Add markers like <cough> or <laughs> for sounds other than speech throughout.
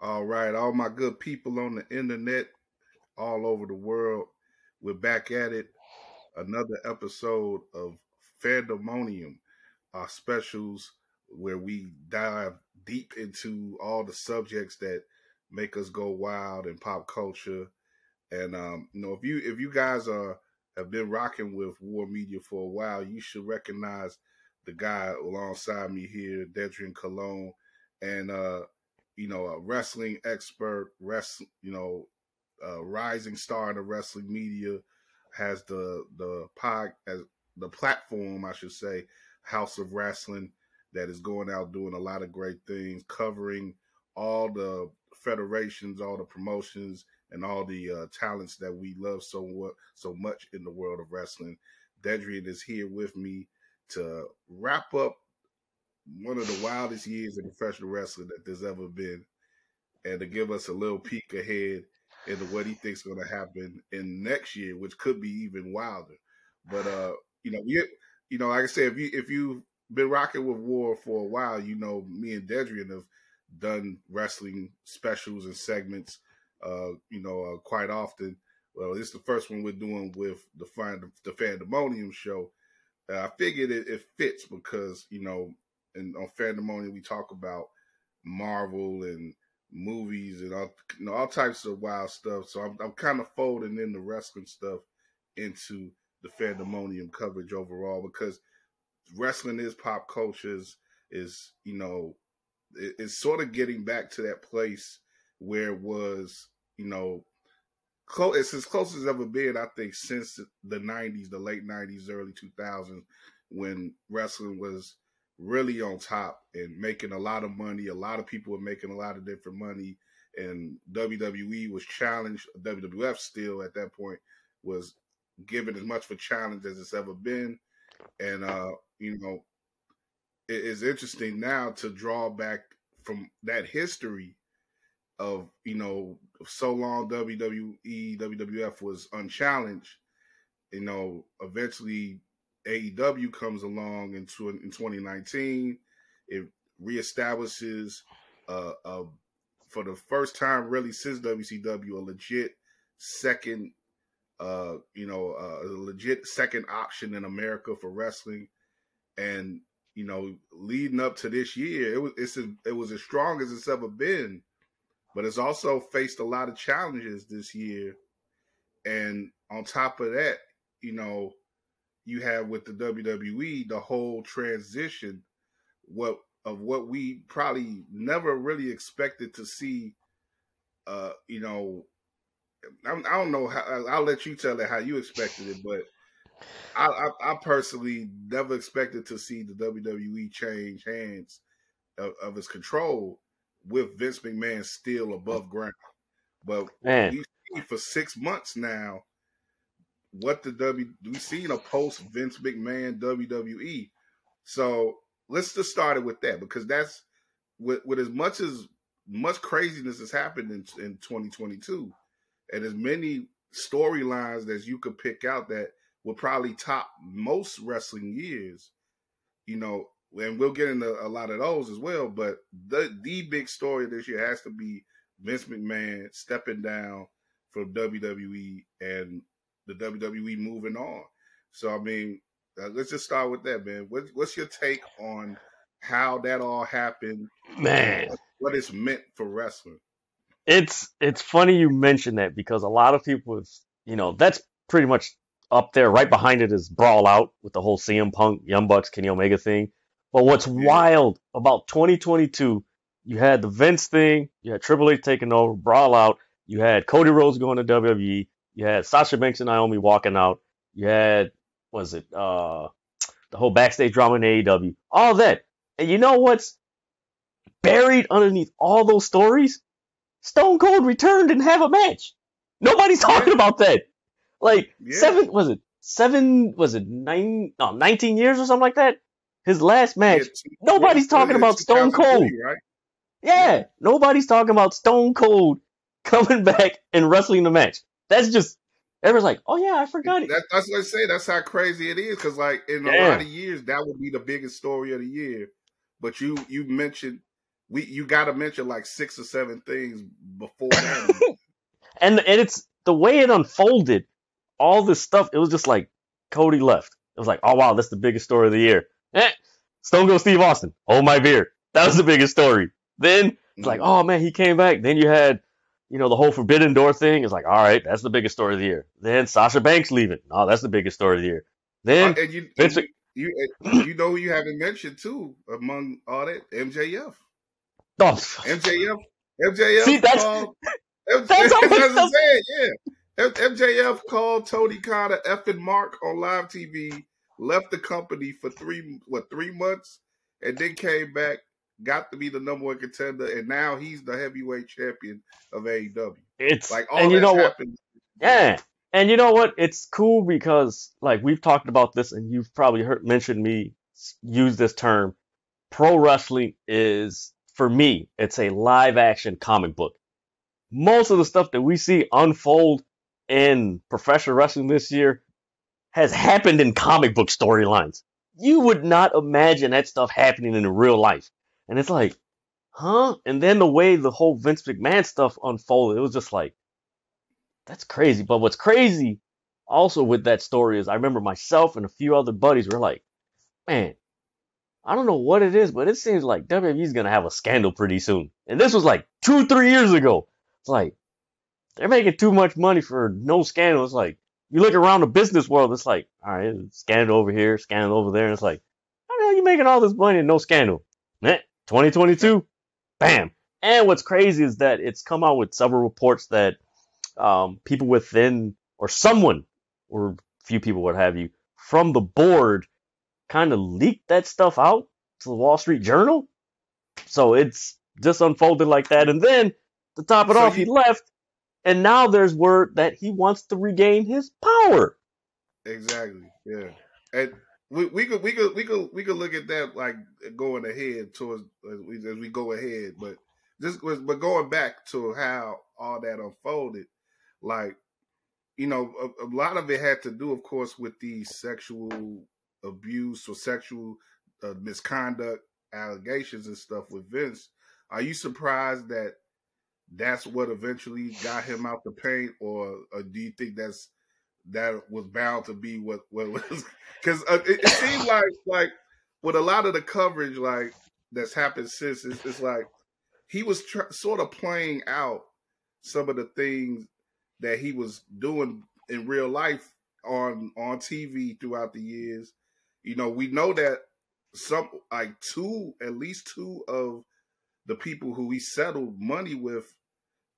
All right, all my good people on the internet, all over the world, we're back at it. Another episode of Fandemonium, our specials where we dive deep into all the subjects that make us go wild in pop culture. And um, you know, if you if you guys are have been rocking with War Media for a while, you should recognize the guy alongside me here, Dedrian Cologne, and uh, you know, a wrestling expert, rest, you know, a rising star in the wrestling media, has the the pod as the platform, I should say, House of Wrestling, that is going out doing a lot of great things, covering all the federations, all the promotions, and all the uh, talents that we love so so much in the world of wrestling. Dedrian is here with me to wrap up one of the wildest years in professional wrestling that there's ever been, and to give us a little peek ahead into what he thinks is going to happen in next year, which could be even wilder. But uh, you know, you you know, like I said, if you if you've been rocking with War for a while, you know, me and Dedrian have done wrestling specials and segments, uh, you know, uh, quite often. Well, this is the first one we're doing with the Find the Fandemonium show. Uh, I figured it, it fits because you know and on Fandemonium we talk about Marvel and movies and all you know, all types of wild stuff. So I'm, I'm kind of folding in the wrestling stuff into the Fandemonium coverage overall because wrestling is pop cultures is you know it, it's sort of getting back to that place where it was you know close it's as close as ever been I think since the 90s the late 90s early 2000s when wrestling was really on top and making a lot of money. A lot of people were making a lot of different money, and WWE was challenged. WWF still at that point was given as much of a challenge as it's ever been, and uh, you know, it is interesting now to draw back from that history of you know so long WWE WWF was unchallenged. You know, eventually AEW comes along in, in 2019. It reestablishes uh, uh, for the first time, really since WCW, a legit second, uh, you know, uh, a legit second option in America for wrestling. And you know, leading up to this year, it was it's a, it was as strong as it's ever been, but it's also faced a lot of challenges this year. And on top of that, you know, you have with the WWE the whole transition what of what we probably never really expected to see uh you know I, I don't know how I'll let you tell it how you expected it but I, I, I personally never expected to see the WWE change hands of, of, its control with Vince McMahon still above ground but Man. for six months now what the W we seen a post Vince McMahon WWE. So let's just start it with that because that's with, with as much as much craziness has happened in, in 2022 and as many storylines as you could pick out that will probably top most wrestling years, you know, and we'll get into a lot of those as well. But the the big story this year has to be Vince McMahon stepping down from WWE and the WWE moving on. So I mean, uh, let's just start with that, man. What, what's your take on how that all happened? Man, what it's meant for wrestling? It's it's funny you mentioned that because a lot of people, you know, that's pretty much up there. Right behind it is Brawl Out with the whole CM Punk, Young Bucks, Kenny Omega thing. But what's yeah. wild about 2022, you had the Vince thing, you had Triple H taking over, Brawl Out, you had Cody Rhodes going to WWE, you had Sasha Banks and Naomi walking out. You had was it uh the whole backstage drama in AEW, all that. And you know what's buried underneath all those stories? Stone Cold returned and have a match. Nobody's talking about that. Like yeah. seven was it seven was it nine no nineteen years or something like that? His last match. Yeah, nobody's talking about Stone Cold. Right? Yeah, nobody's talking about Stone Cold <laughs> coming back and wrestling the match that's just everyone's like, oh yeah, I forgot it. That, that's what I say. That's how crazy it is. Because like in a lot of years, that would be the biggest story of the year. But you you mentioned we you got to mention like six or seven things before that. <laughs> and and it's the way it unfolded. All this stuff, it was just like Cody left. It was like, oh wow, that's the biggest story of the year. Eh, Stone Cold Steve Austin, oh my beer. That was the biggest story. Then it's like, Mm-hmm. oh man, he came back. Then you had, you know, the whole Forbidden Door thing. is like, all right, that's the biggest story of the year. Then Sasha Banks leaving. Oh, that's the biggest story of the year. Then Uh, and you, Vince and you, you, <clears throat> you know who you haven't mentioned too among all that MJF. oh, MJF. MJF See, that's- called. M- <laughs> that's <laughs> what I'm saying, yeah. MJF called Tony Khan a effing mark on live TV, left the company for three what three months, and then came back, got to be the number one contender, and now he's the heavyweight champion of AEW. it's Like all and you know what? happened. Yeah. And you know what? It's cool because like we've talked about this and you've probably heard mentioned me use this term. Pro wrestling is for me, it's a live action comic book. Most of the stuff that we see unfold in professional wrestling this year has happened in comic book storylines. You would not imagine that stuff happening in real life. And it's like, huh? And then the way the whole Vince McMahon stuff unfolded, it was just like, that's crazy. But what's crazy also with that story is I remember myself and a few other buddies were like, man, I don't know what it is, but it seems like WWE's gonna have a scandal pretty soon. And this was like two, three years ago. It's like they're making too much money for no scandal. It's like you look around the business world, it's like, all right, scandal over here, scandal over there, and it's like, how the hell you making all this money and no scandal? 2022, bam. And what's crazy is that it's come out with several reports that um, people within or someone or a few people, what have you, from the board kind of leaked that stuff out to the Wall Street Journal. So it's just unfolded like that. And then to top it So off, you- he left. And now there's word that he wants to regain his power. Exactly. Yeah. And we, could we could we could we could look at that like going ahead towards as we, as we go ahead, but just but going back to how all that unfolded, like you know, a, a lot of it had to do, of course, with the sexual abuse or sexual uh, misconduct allegations and stuff with Vince. Are you surprised that that's what eventually got him out the paint, or, or do you think that's that was bound to be what what was <laughs> because uh, it, it seemed like like with a lot of the coverage like that's happened since it's, it's like he was tr- sort of playing out some of the things that he was doing in real life on on TV throughout the years. You know, we know that some like two at least two of the people who he settled money with,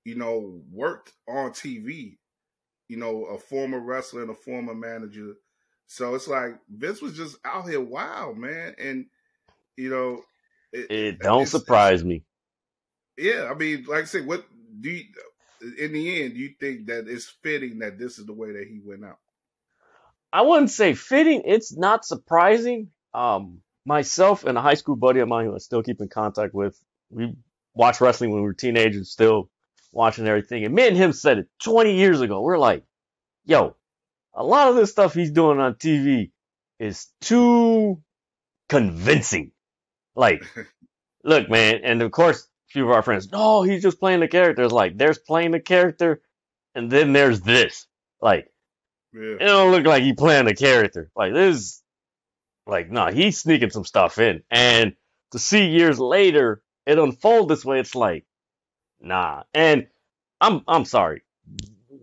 you know, worked on TV you know, a former wrestler and a former manager. So it's like Vince was just out here wild, man. And you know, It don't surprise me. yeah, I mean, like I said, what do you in the end do you think that it's fitting that this is the way that he went out? I wouldn't say fitting. It's not surprising. Um, myself and a high school buddy of mine who I still keep in contact with, we watched wrestling when we were teenagers, still watching everything. And me and him said it 20 years ago. We're like, yo, a lot of this stuff he's doing on TV is too convincing. Like, <laughs> look, man. And of course, a few of our friends, no, he's just playing the character. It's like, there's playing the character, and then there's this. Like, Yeah, it don't look like he playing a character. Like this, like no, he's sneaking some stuff in. And to see years later it unfold this way, it's like, nah. And I'm I'm sorry,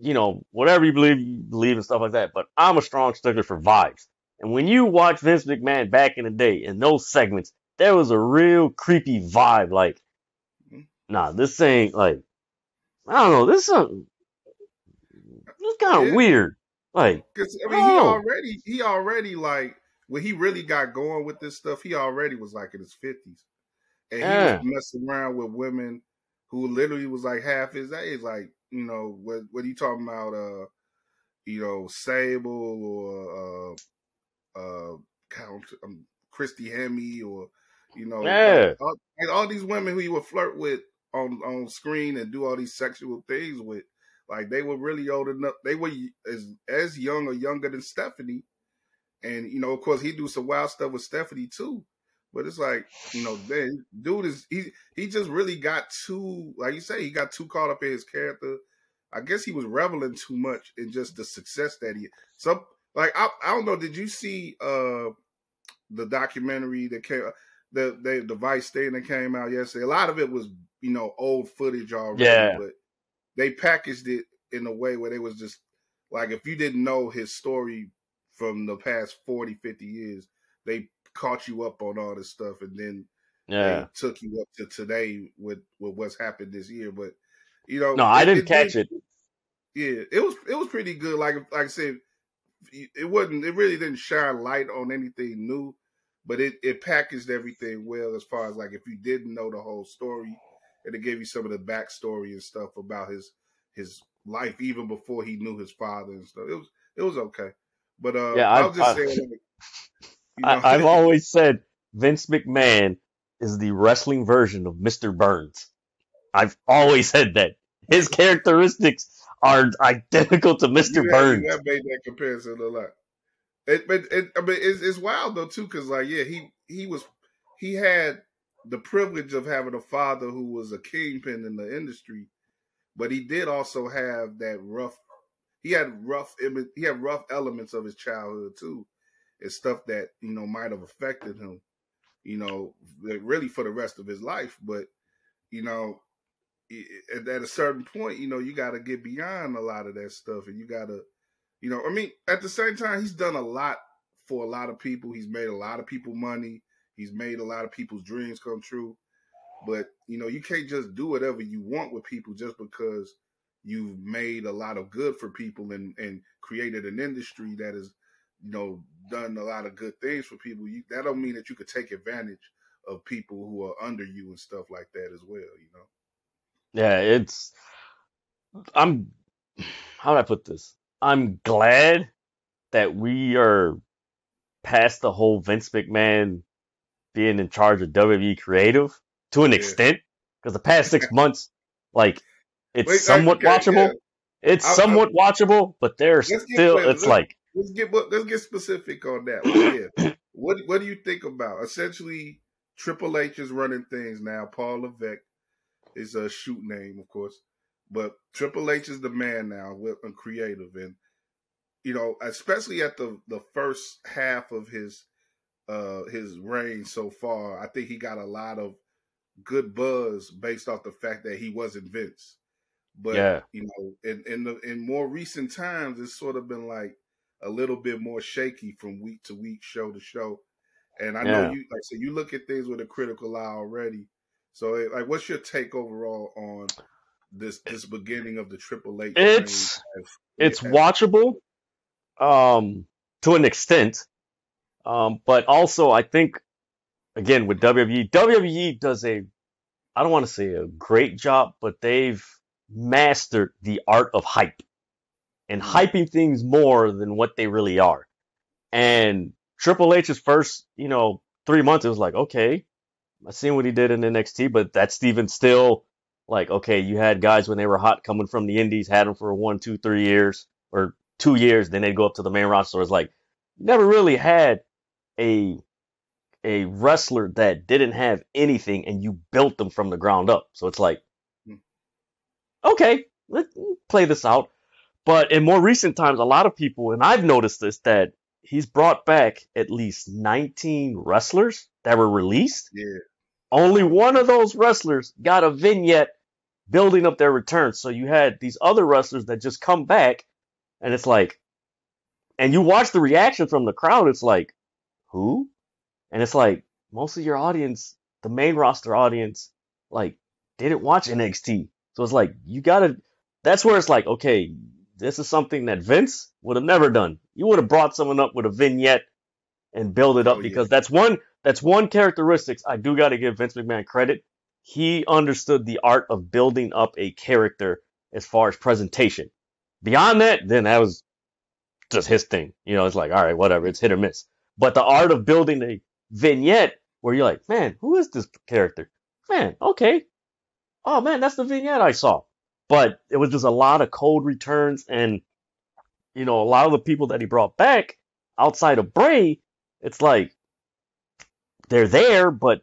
you know, whatever you believe, you believe and stuff like that. But I'm a strong stickler for vibes. And when you watch Vince McMahon back in the day in those segments, there was a real creepy vibe. Like, nah, this ain't like, I don't know, this is. This kind of Yeah. weird. Like, because I mean, he already he already like when he really got going with this stuff, he already was like in his fifties, and Yeah. he was messing around with women who literally was like half his age. Like you know, what what you talking about? Uh, you know, Sable or uh, uh, Count um, Christy Hemme or you know, Yeah. all, like all these women who he would flirt with on on screen and do all these sexual things with. Like they were really old enough. They were as as young or younger than Stephanie, and you know, of course, he do some wild stuff with Stephanie too. But it's like, you know, then dude is he he just really got too like you say, he got too caught up in his character. I guess he was reveling too much in just the success that he some like I I don't know, did you see uh the documentary that came the the the Vice thing that came out yesterday? A lot of it was, you know, old footage already, Yeah. but they packaged it in a way where they was just like if you didn't know his story from the past 40 50 years they caught you up on all this stuff and then Yeah. took you up to today with with what's happened this year but you know No, I didn't it catch did- it. yeah it was it was pretty good like like i said it wasn't it really didn't shine light on anything new but it it packaged everything well as far as like if you didn't know the whole story and it gave you some of the backstory and stuff about his his life even before he knew his father and stuff it was it was okay but uh Yeah, i I- was just I- saying <laughs> like, know, I, I've <laughs> always said Vince McMahon is the wrestling version of Mr. Burns. I've always said that. His <laughs> characteristics are identical to Mr. Have, Burns. you made that comparison a lot. It, but it, I mean, it's, it's wild though too, because like, yeah, he he was he had the privilege of having a father who was a kingpin in the industry, but he did also have that rough. He had rough. He had rough elements of his childhood too, and stuff that you know might have affected him. You know, really for the rest of his life. But you know, at a certain point, you know, you got to get beyond a lot of that stuff, and you got to, you know, I mean, at the same time, he's done a lot for a lot of people. He's made a lot of people money. He's made a lot of people's dreams come true. But you know, you can't just do whatever you want with people just because you've made a lot of good for people and and created an industry that has, you know, done a lot of good things for people. You, that don't mean that you could take advantage of people who are under you and stuff like that as well. You know. Yeah, it's. I'm. How do I put this? I'm glad that we are past the whole Vince McMahon being in charge of WWE creative to an Yeah. extent. Because the past six <laughs> months, like, it's Wait, I- somewhat watchable. yeah. It's I- I- somewhat watchable, but there's still. It's like, let's get let's get specific on that. Yeah. <clears throat> what what do you think about essentially Triple H is running things now? Paul Levesque is a shoot name, of course, but Triple H is the man now with and creative, and you know, especially at the the first half of his uh his reign so far, I think he got a lot of good buzz based off the fact that he wasn't Vince. But Yeah. you know, in in the in more recent times, it's sort of been like a little bit more shaky from week to week, show to show. And I know you like so you look at things with a critical eye already. So eh, like, what's your take overall on this this beginning of the Triple H? It's- it's watchable um to an extent um but also i think again with wwe wwe does a i don't want to say a great job but they've mastered the art of hype and Mm. hyping things more than what they really are and triple h's first you know three months it was like okay i seen what he did in nxt but that's even still like okay you had guys when they were hot coming from the indies had them for one two three years or two years, then they'd go up to the main roster. It's like never really had a a wrestler that didn't have anything and you built them from the ground up. So it's like, Hmm. okay, let's play this out. But in more recent times, a lot of people, and I've noticed this, that he's brought back at least 19 wrestlers that were released. yeah, Only one of those wrestlers got a vignette building up their return. So you had these other wrestlers that just come back, and it's like, and you watch the reaction from the crowd. It's like, who? And it's like most of your audience, the main roster audience, like didn't watch NXT. So it's like you gotta. That's where it's like, okay, this is something that Vince would have never done. You would have brought someone up with a vignette and build it up Oh, yeah. because that's one that's one characteristics I do got to give Vince McMahon credit. He understood the art of building up a character as far as presentation. Beyond that, then that was just his thing. You know, it's like, all right, whatever, it's hit or miss. But the art of building a vignette where you're like, man, who is this character? Man, okay. Oh man, that's the vignette I saw. But it was just a lot of cold returns and you know, a lot of the people that he brought back outside of Bray, it's like they're there, but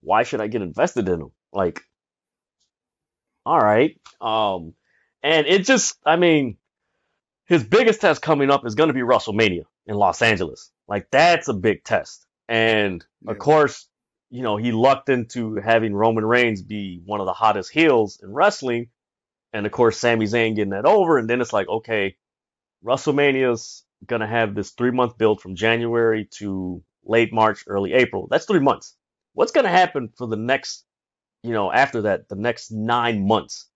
why should I get invested in them? Like, all right. Um, and it just, I mean, his biggest test coming up is going to be WrestleMania in Los Angeles. Like, that's a big test. And Yeah. of course, you know, he lucked into having Roman Reigns be one of the hottest heels in wrestling. And of course, Sami Zayn getting that over. And then it's like, okay, WrestleMania's going to have this three month build from January to late March, early April. That's three months. What's going to happen for the next, you know, after that, the next nine months?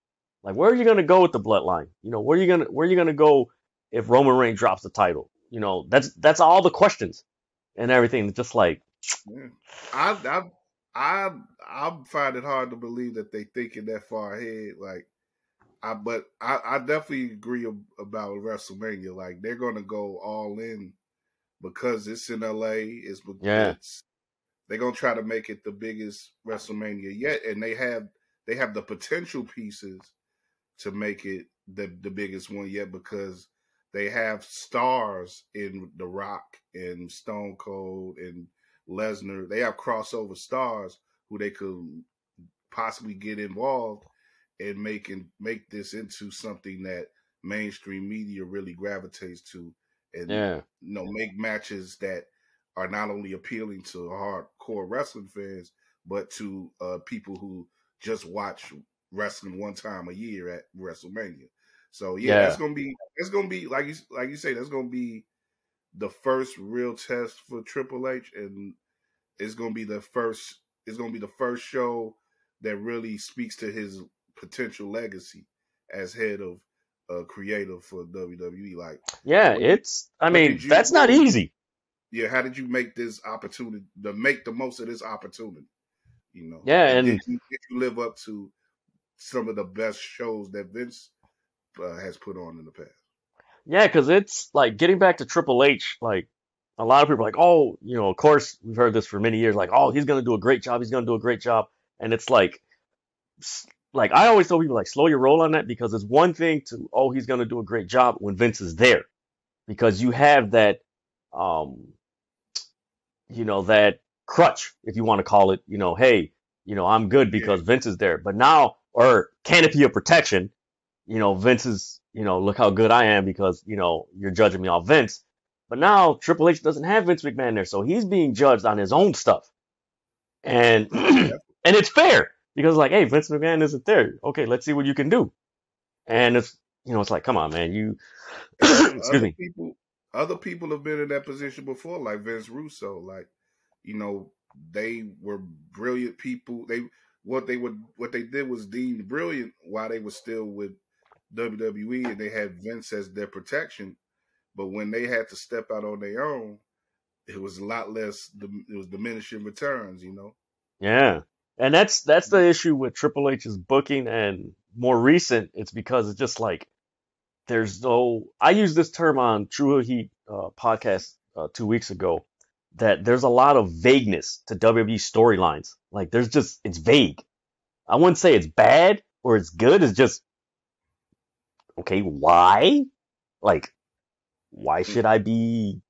Like, where are you going to go with the bloodline? You know, where are you going to, where are you going to go if Roman Reigns drops the title? You know, that's, that's all the questions and everything. Just like, Yeah. I I I I find it hard to believe that they thinking that far ahead. Like, I but I, I definitely agree about WrestleMania. Like, they're gonna go all in because it's in LA. It's be- Yeah. they're gonna try to make it the biggest WrestleMania yet, and they have they have the potential pieces to make it the the biggest one yet because they have stars in The Rock and Stone Cold and Lesnar. They have crossover stars who they could possibly get involved and make and make this into something that mainstream media really gravitates to, and yeah, you know make matches that are not only appealing to hardcore wrestling fans but to uh, people who just watch wrestling one time a year at WrestleMania. So yeah, Yeah. that's gonna be that's gonna be like you like you say that's gonna be the first real test for Triple H, and it's gonna be the first it's gonna be the first show that really speaks to his potential legacy as head of uh, creative for WWE. Like yeah, it's, I mean, you that's not easy. yeah, how did you make this opportunity to make the most of this opportunity? You know, Yeah, and- did you, did you live up to some of the best shows that Vince uh, has put on in the past? Yeah, because it's like getting back to Triple H, like a lot of people are like, oh, you know, of course we've heard this for many years, like, oh, he's gonna do a great job, he's gonna do a great job, and it's like, like I always tell people like slow your roll on that because it's one thing to oh he's gonna do a great job when Vince is there, because you have that, um, you know, that crutch if you want to call it, you know, hey, you know, I'm good because Vince is there, but now or canopy of protection, you know, Vince is, you know, look how good I am because, you know, you're judging me off Vince. But now Triple H doesn't have Vince McMahon there, so he's being judged on his own stuff. And <clears throat> and it's fair because like, hey, Vince McMahon isn't there. Okay, let's see what you can do. And it's you know, it's like, come on, man, you <coughs> excuse other me. people other people have been in that position before, like Vince Russo. Like, you know, they were brilliant people. They what they would what they did was deemed brilliant while they were still with WWE and they had Vince as their protection. But when they had to step out on their own, it was a lot less. It was diminishing returns. You know. Yeah. And that's that's the issue with Triple H's booking and more recent, it's because it's just like there's no I used this term on True Heat uh, podcast uh, two weeks ago that there's a lot of vagueness to WWE storylines. Like there's just it's vague. I wouldn't say it's bad or it's good. It's just okay. Why? Like why should I be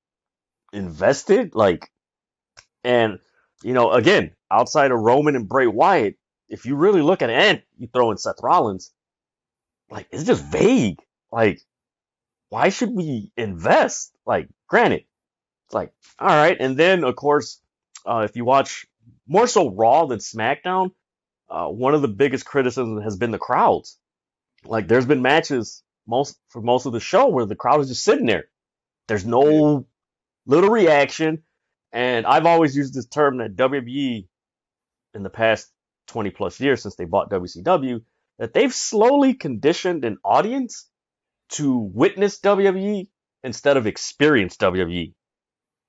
invested? Like, and you know, again, outside of Roman and Bray Wyatt, if you really look at it, and you throw in Seth Rollins, like it's just vague. Like, why should we invest? Like, granted, it's like all right, and then of course, uh, if you watch more so Raw than SmackDown, uh, one of the biggest criticisms has been the crowds. Like, there's been matches most for most of the show where the crowd is just sitting there. There's no little reaction. And I've always used this term that WWE in the past 20 plus years since they bought WCW, that they've slowly conditioned an audience to witness WWE instead of experience WWE.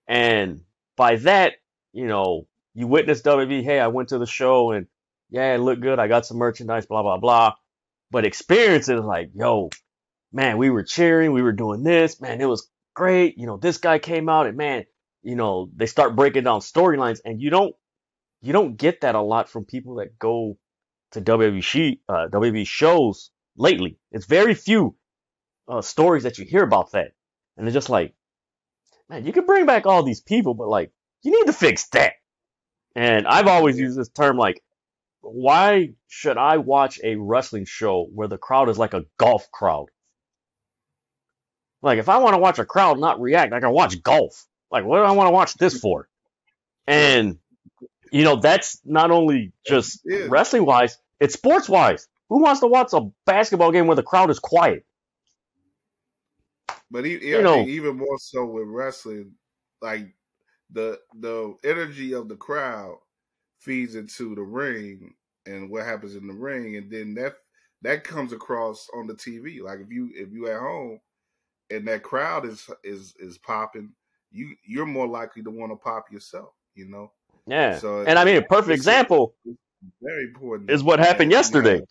And by that, you know, you witness WWE, hey, I went to the show and yeah, it looked good. I got some merchandise, blah, blah, blah. But experience is like, yo, man, we were cheering, we were doing this, man, it was great. You know, this guy came out and man, you know, they start breaking down storylines and you don't you don't get that a lot from people that go to WWE, she- uh, WWE shows lately. It's very few uh, stories that you hear about that. And it's just like, man, you can bring back all these people, but like, you need to fix that. And I've always used this term like, why should I watch a wrestling show where the crowd is like a golf crowd? Like, if I want to watch a crowd not react, I can watch golf. Like, what do I want to watch this for? And, you know, that's not only just Yeah. wrestling wise, it's sports wise. Who wants to watch a basketball game where the crowd is quiet? But e- You I know- even more so with wrestling, like the the energy of the crowd feeds into the ring and what happens in the ring, and then that that comes across on the TV. Like if you if you at home and that crowd is is is popping, you you're more likely to want to pop yourself. You know, Yeah. So, and I mean, a perfect example very important is what happened Yeah, yesterday.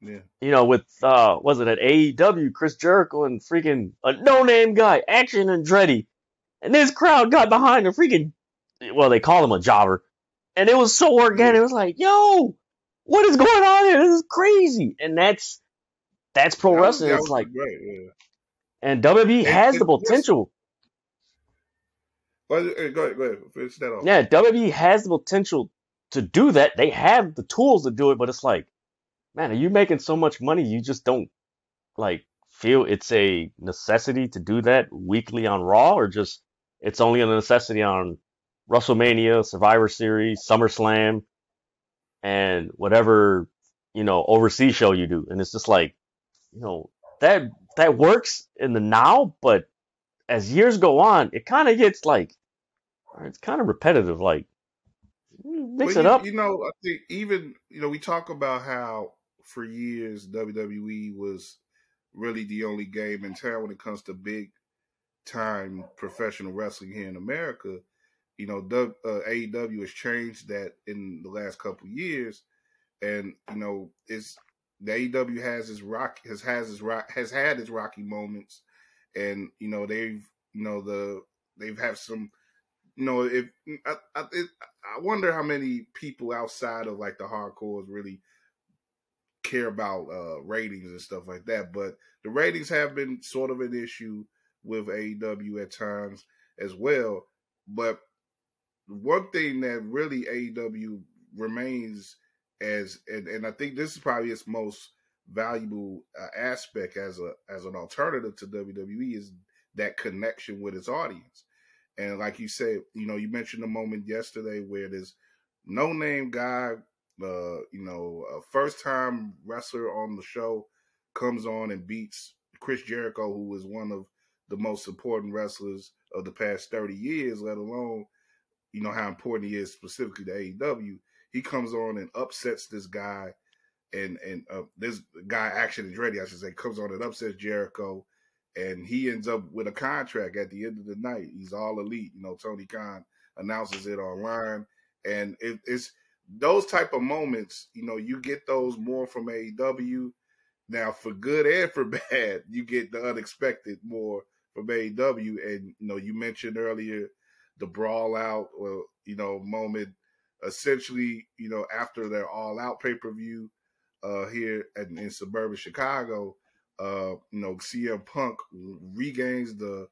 Yeah, you know, with uh, was it at AEW, Chris Jericho and freaking a no-name guy, Action Andretti, and this crowd got behind a freaking, well, they call him a jobber, and it was so organic. It was like, yo, what is going on here? This is crazy, and that's that's pro That was- wrestling. that It's like, great. Yeah. and WWE has the potential. Go ahead, go ahead, finish that off. Yeah, WWE has the potential to do that. They have the tools to do it, but it's like, man, are you making so much money you just don't like feel it's a necessity to do that weekly on Raw, or just it's only a necessity on WrestleMania, Survivor Series, SummerSlam, and whatever you know overseas show you do, and it's just like, you know, that that works in the now, but as years go on, it kind of gets like it's kind of repetitive. Like mix Well, it you, up. You know, I think even you know we talk about how for years WWE was really the only game in town when it comes to big time professional wrestling here in America. You know, W- uh, AEW has changed that in the last couple of years, and you know, it's the AEW has its rock has has its rock has had its rocky moments, and you know they've you know the they've had some you know if I I, it, I wonder how many people outside of like the hardcores really care about uh ratings and stuff like that but the ratings have been sort of an issue with AEW at times as well but one thing that really AEW remains as and, and I think this is probably its most valuable uh, aspect as a as an alternative to WWE is that connection with its audience and like you said, you know, you mentioned a moment yesterday where this no name guy, uh, you know, a first time wrestler on the show comes on and beats Chris Jericho, who was one of the most important wrestlers of the past 30 years, let alone, you know, how important he is specifically to AEW. He comes on and upsets this guy and and uh, this guy Action Andretti, I should say, comes on and upsets Jericho and he ends up with a contract at the end of the night. He's all elite. You know, Tony Khan announces it online, and it, it's those type of moments. You know, you get those more from AEW. Now, for good and for <laughs> bad, you get the unexpected more from AEW. And you know, you mentioned earlier the brawl out, or you know, moment. Essentially, you know, after their all out pay per view uh, here in, in suburban Chicago uh, you know, CM Punk regains the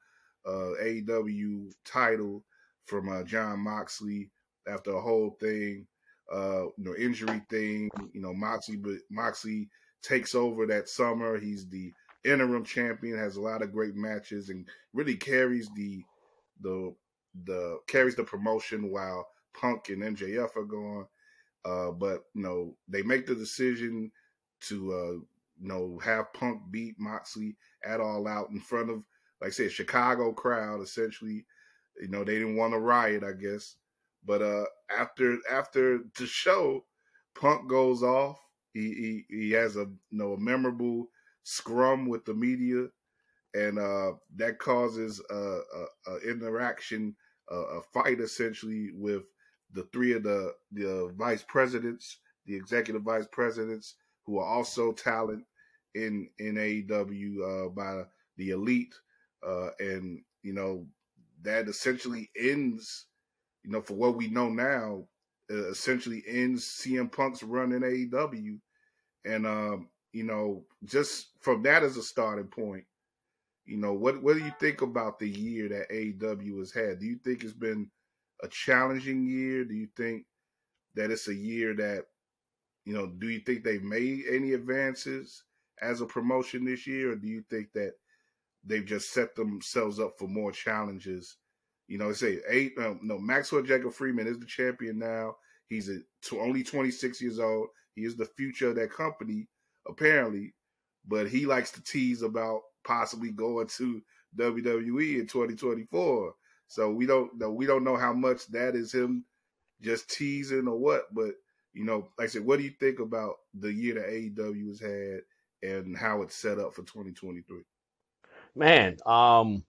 uh, AEW title from uh, Jon Moxley after a whole thing, uh, you know, injury thing. You know, Moxley, but Moxley takes over that summer. He's the interim champion, has a lot of great matches, and really carries the the the carries the promotion while Punk and MJF are gone. Uh, but you know, they make the decision to uh, you know, have Punk beat Moxley at all out in front of, like I said, Chicago crowd. Essentially, you know, they didn't want to riot, I guess. But uh, after after the show, Punk goes off. He he, he has a you know a memorable scrum with the media, and uh, that causes a, a, a interaction, a, a fight essentially with the three of the the vice presidents, the executive vice presidents, who are also talent in in AEW uh, by the elite, uh, and you know that essentially ends, you know, for what we know now, uh, essentially ends CM Punk's run in AEW, and um, you know, just from that as a starting point, you know, what what do you think about the year that AEW has had? Do you think it's been a challenging year? Do you think that it's a year that you know? Do you think they've made any advances as a promotion this year, or do you think that they've just set themselves up for more challenges? You know, I say eight. Um, no, Maxwell Jacob Friedman is the champion now. He's a, to only 26 years old. He is the future of that company, apparently. But he likes to tease about possibly going to WWE in 2024. So we don't know we don't know how much that is him just teasing or what. But you know, like I said, what do you think about the year that AEW has had and how it's set up for 2023? Man, um,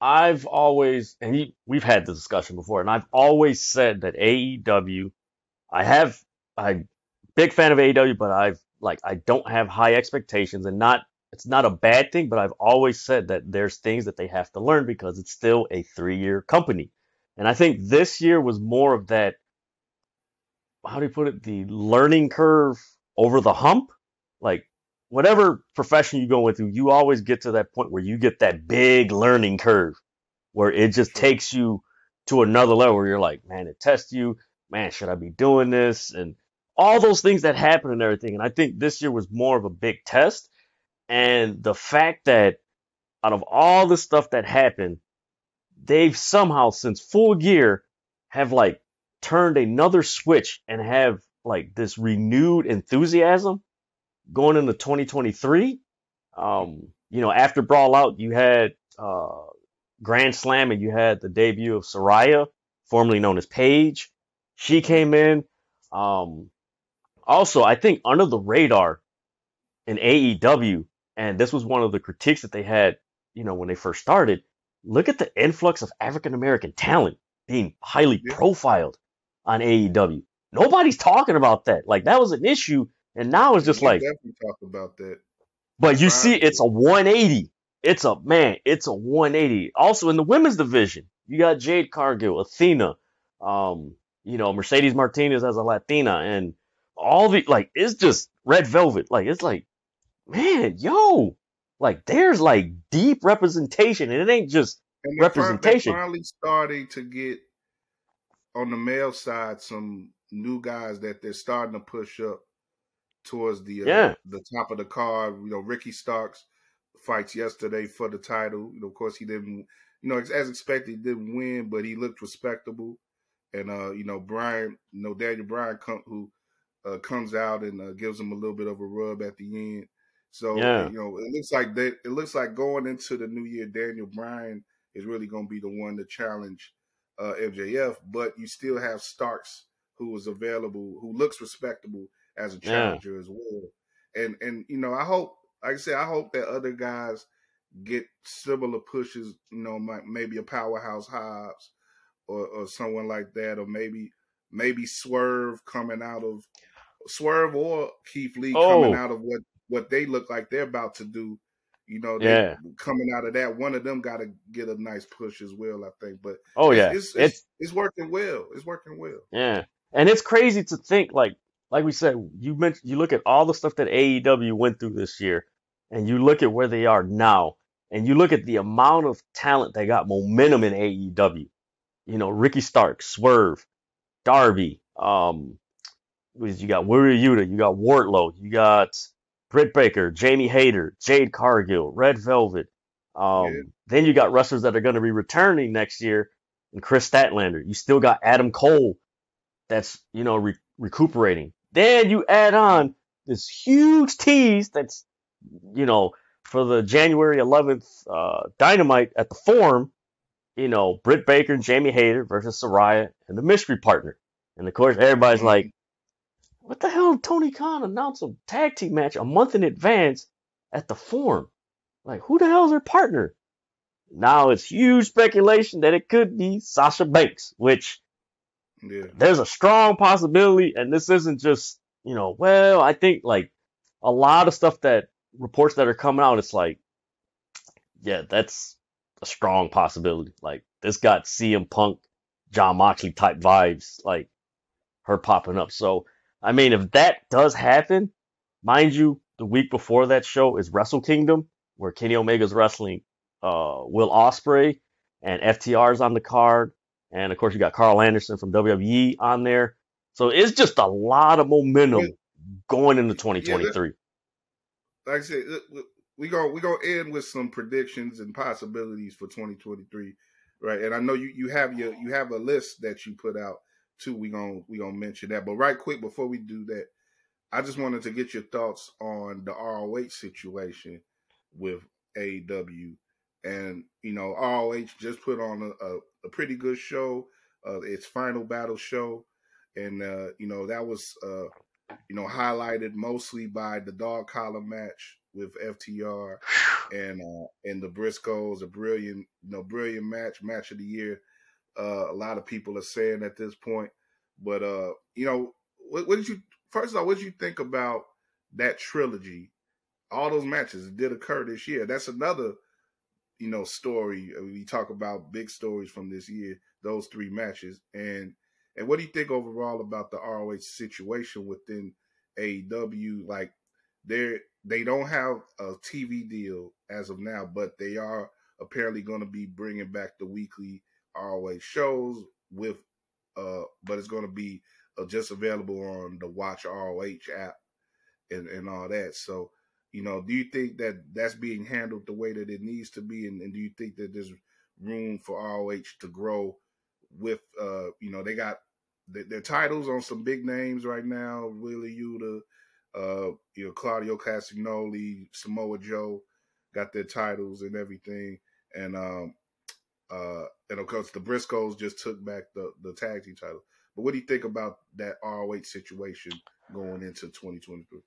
I've always and he, we've had the discussion before, and I've always said that AEW. I have I'm big fan of AEW, but I've like I don't have high expectations, and not it's not a bad thing, but I've always said that there's things that they have to learn because it's still a three year company. And I think this year was more of that, how do you put it, the learning curve over the hump. Like, whatever profession you go into, you always get to that point where you get that big learning curve where it just takes you to another level where you're like, man, it tests you. Man, should I be doing this? And all those things that happen and everything. And I think this year was more of a big test and the fact that out of all the stuff that happened, they've somehow since full gear have like turned another switch and have like this renewed enthusiasm going into 2023. Um, you know, after Brawl Out, you had uh, Grand Slam and you had the debut of Saraya, formerly known as Paige. She came in. Um, also, I think under the radar in AEW, and this was one of the critiques that they had, you know, when they first started. Look at the influx of African American talent being highly yeah. profiled on AEW. Nobody's talking about that. Like that was an issue, and now it's just like definitely talk about that. But you see, it's a 180. It's a man. It's a 180. Also in the women's division, you got Jade Cargill, Athena, um, you know, Mercedes Martinez as a Latina, and all the like it's just red velvet. Like it's like man, yo, like there's like deep representation, and it ain't just and representation. They're finally starting to get on the male side some new guys that they're starting to push up towards the uh, yeah. the top of the card. You know, Ricky Starks fights yesterday for the title. You know, of course, he didn't. You know, as expected, he didn't win, but he looked respectable. And uh, you know, Brian, you know, Daniel Bryan, come, who uh, comes out and uh, gives him a little bit of a rub at the end. So yeah. you know, it looks like that. It looks like going into the new year, Daniel Bryan is really going to be the one to challenge uh, MJF. But you still have Starks, who is available, who looks respectable as a challenger yeah. as well. And and you know, I hope, like I said, I hope that other guys get similar pushes. You know, maybe a powerhouse Hobbs or, or someone like that, or maybe maybe Swerve coming out of Swerve or Keith Lee oh. coming out of what what they look like they're about to do. You know, yeah. coming out of that, one of them got to get a nice push as well. I think, but oh yeah, it's it's, it's it's, working well. It's working well. Yeah, and it's crazy to think like like we said. You mentioned you look at all the stuff that AEW went through this year, and you look at where they are now, and you look at the amount of talent that got momentum in AEW. You know, Ricky Stark, Swerve, Darby, um, you got Wheeler Yuta, you got Wardlow, you got Britt Baker, Jamie Hayter, Jade Cargill, Red Velvet. Um, yeah. Then you got wrestlers that are going to be returning next year, and Kris Statlander. You still got Adam Cole, that's you know re- recuperating. Then you add on this huge tease that's you know for the January 11th uh, Dynamite at the Forum. You know, Britt Baker and Jamie Hayter versus Saraya and the Mystery Partner. And of course, everybody's mm-hmm. like, what the hell? Tony Khan announced a tag team match a month in advance at the Forum. Like, who the hell is their partner? Now it's huge speculation that it could be Sasha Banks, which there's a strong possibility. And this isn't just, you know, well, I think like a lot of stuff that reports that are coming out, it's like, yeah, that's a strong possibility. Like, this got CM Punk, Jon Moxley type vibes, like her popping up. So, I mean, if that does happen, mind you, the week before that show is Wrestle Kingdom, where Kenny Omega's wrestling uh, Will Ospreay, and FTR's on the card. And of course you got Karl Anderson from WWE on there. So it's just a lot of momentum going into 2023. Yeah, like I said, we go we go end with some predictions and possibilities for 2023, right? And I know you you have your you have a list that you put out too. We gonna we gonna mention that, but right quick before we do that, I just wanted to get your thoughts on the ROH situation with AEW, and you know ROH just put on a, a, a pretty good show, uh, its final battle show, and uh, you know that was uh, you know highlighted mostly by the dog collar match with FTR and uh, and the Briscoes, a brilliant you know brilliant match, match of the year. Uh, a lot of people are saying at this point, but uh, you know, what, what did you first of all, what did you think about that trilogy? All those matches did occur this year. That's another, you know, story. Uh, we talk about big stories from this year. Those three matches, and and what do you think overall about the ROH situation within AEW? Like, they're they don't have a TV deal as of now, but they are apparently going to be bringing back the weekly ROH shows with, uh, but it's going to be uh, just available on the Watch ROH app and, and all that. So, you know, do you think that that's being handled the way that it needs to be? And, and do you think that there's room for ROH to grow with, uh, you know, they got their, their titles on some big names right now, Wheeler Yuta, uh, you know, Claudio Castagnoli, Samoa Joe got their titles and everything. And um uh and of course the Briscoes just took back the, the tag team title. But what do you think about that ROH situation going into 2023?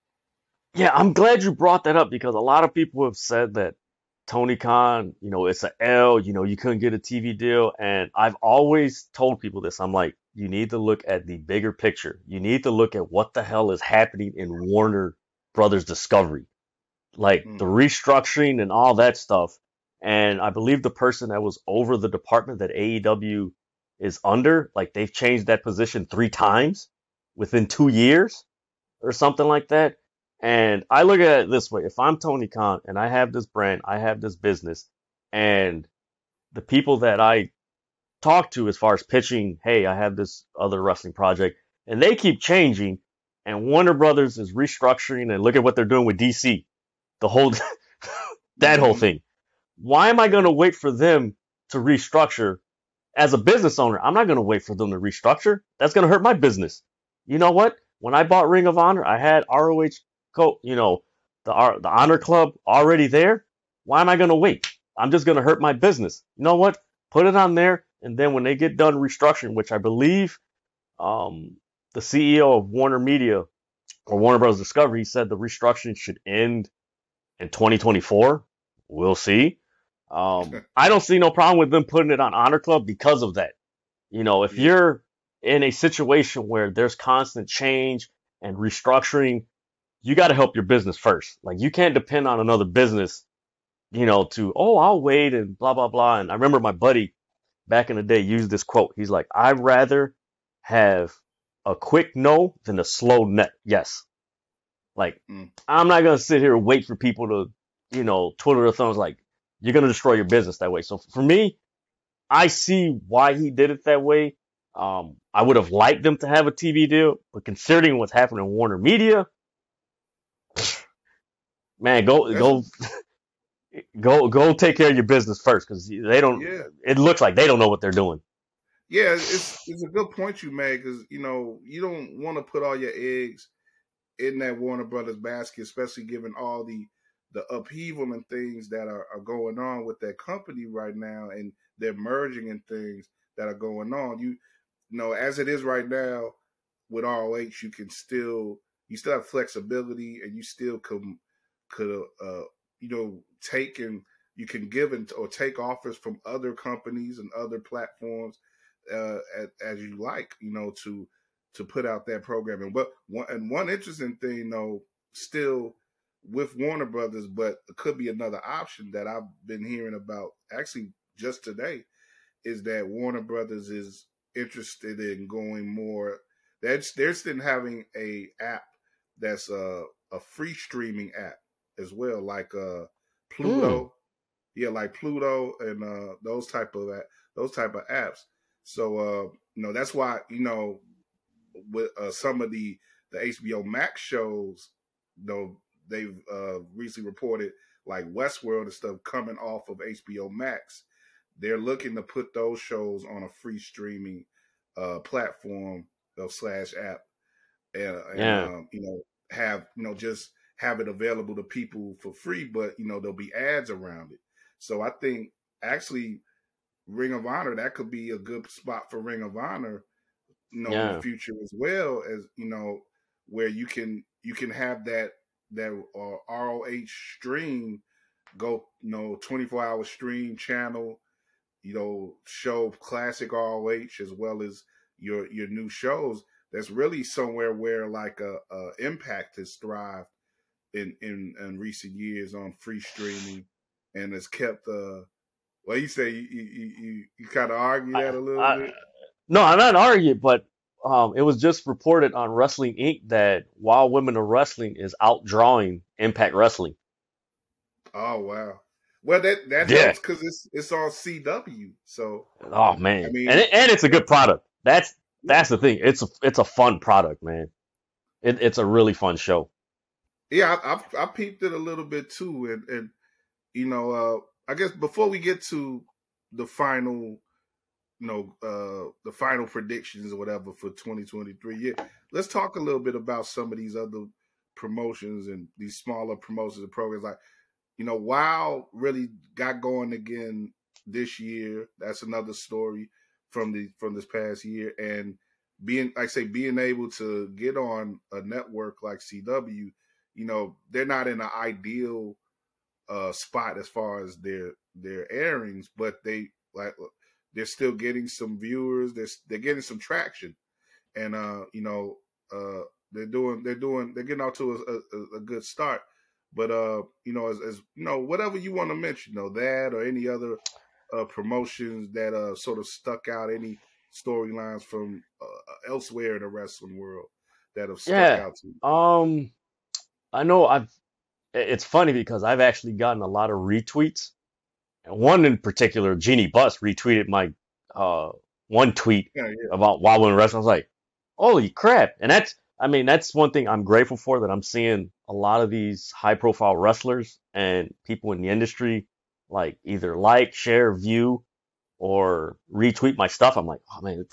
Yeah, I'm glad you brought that up because a lot of people have said that Tony Khan, you know, it's an L, you know, you couldn't get a TV deal. And I've always told people this. I'm like, you need to look at the bigger picture. You need to look at what the hell is happening in Warner Brothers Discovery. Like mm. the restructuring and all that stuff. And I believe the person that was over the department that AEW is under. Like they've changed that position three times within two years or something like that. And I look at it this way. If I'm Tony Khan and I have this brand, I have this business and the people that I talk to as far as pitching, Hey, I have this other wrestling project and they keep changing and Warner Brothers is restructuring and look at what they're doing with DC, the whole, <laughs> that whole mm-hmm. thing. Why am I going to wait for them to restructure as a business owner, I'm not going to wait for them to restructure. That's going to hurt my business. You know what? When I bought Ring of Honor, I had ROH, co- you know, the the Honor Club already there. Why am I going to wait? I'm just going to hurt my business. You know what? Put it on there, and then when they get done restructuring, which I believe um, the CEO of Warner Media or Warner Bros. Discovery said the restructuring should end in 2024. We'll see. Um, <laughs> I don't see no problem with them putting it on Honor Club because of that. You know, if you're in a situation where there's constant change and restructuring, you got to help your business first. Like you can't depend on another business, you know, to, oh, I'll wait and blah, blah, blah. And I remember my buddy back in the day used this quote. He's like, I'd rather have a quick no than a slow net yes. Like, mm. I'm not going to sit here and wait for people to, you know, twiddle their thumbs like, you're going to destroy your business that way. So for me, I see why he did it that way. Um, I would have liked them to have a TV deal, but considering what's happening in Warner Media, man, go go go go take care of your business first because they don't. Yeah. It looks like they don't know what they're doing. Yeah, it's it's a good point you made because you know you don't want to put all your eggs in that Warner Brothers basket, especially given all the the upheaval and things that are, are going on with that company right now and they're merging and things that are going on. You, you know, as it is right now with ROH, you can still you still have flexibility and you still can could uh you know take and you can give and or take offers from other companies and other platforms uh as, as you like, you know, to to put out that programming. But one and one interesting thing though, still with Warner Brothers, but it could be another option that I've been hearing about actually just today is that Warner Brothers is interested in going more. They're, they're in having a app that's a, a free streaming app as well, like uh, Pluto. Mm. Yeah, like Pluto and uh, those type of those type of apps. So uh, you know that's why you know with uh, some of the the HBO Max shows, though they've uh, recently reported like Westworld and stuff coming off of HBO Max. They're looking to put those shows on a free streaming uh, platform of slash app, and, and Yeah. um, you know have you know just have it available to people for free, but you know there'll be ads around it. So I think actually Ring of Honor that could be a good spot for Ring of Honor, you know, in the future as well as you know where you can you can have that that uh, ROH stream go you know 24 hour stream channel you know show classic ROH as well as your your new shows that's really somewhere where like a, a impact has thrived in, in in recent years on free streaming and has kept uh well you say you you you, you kind of argue that a little I- bit No, I'm not arguing, but um, it was just reported on Wrestling Inc. that Wild Women of Wrestling is outdrawing Impact Wrestling. oh wow well that that Yeah. helps because it's it's on CW so Oh man, I mean- and it, and it's a good product. That's that's the thing. It's a it's a fun product, man. It, it's a really fun show. Yeah, I, I've I peeped it a little bit too, and and you know, uh, I guess before we get to the final, you know, uh, the final predictions or whatever for 2023, yeah, let's talk a little bit about some of these other promotions and these smaller promotions and programs. Like, you know, WoW really got going again this year. That's another story from the from this past year, and being, like I say, being able to get on a network like CW you know they're not in an ideal uh spot as far as their their airings but they like they're still getting some viewers they're they're getting some traction and uh you know uh they're doing they're doing they're getting out to a, a, a good start but uh you know as, as you know whatever you want to mention know that or any other uh promotions that uh sort of stuck out any storylines from uh, elsewhere in the wrestling world that have stuck Yeah. out to you Um, I know I've. It's funny because I've actually gotten a lot of retweets. And one in particular, Jeanie Buss retweeted my uh one tweet yeah yeah about Wild Women Wrestling. I was like, holy crap! And that's, I mean, that's one thing I'm grateful for that I'm seeing a lot of these high profile wrestlers and people in the industry like either like, share, view, or retweet my stuff. I'm like, oh man,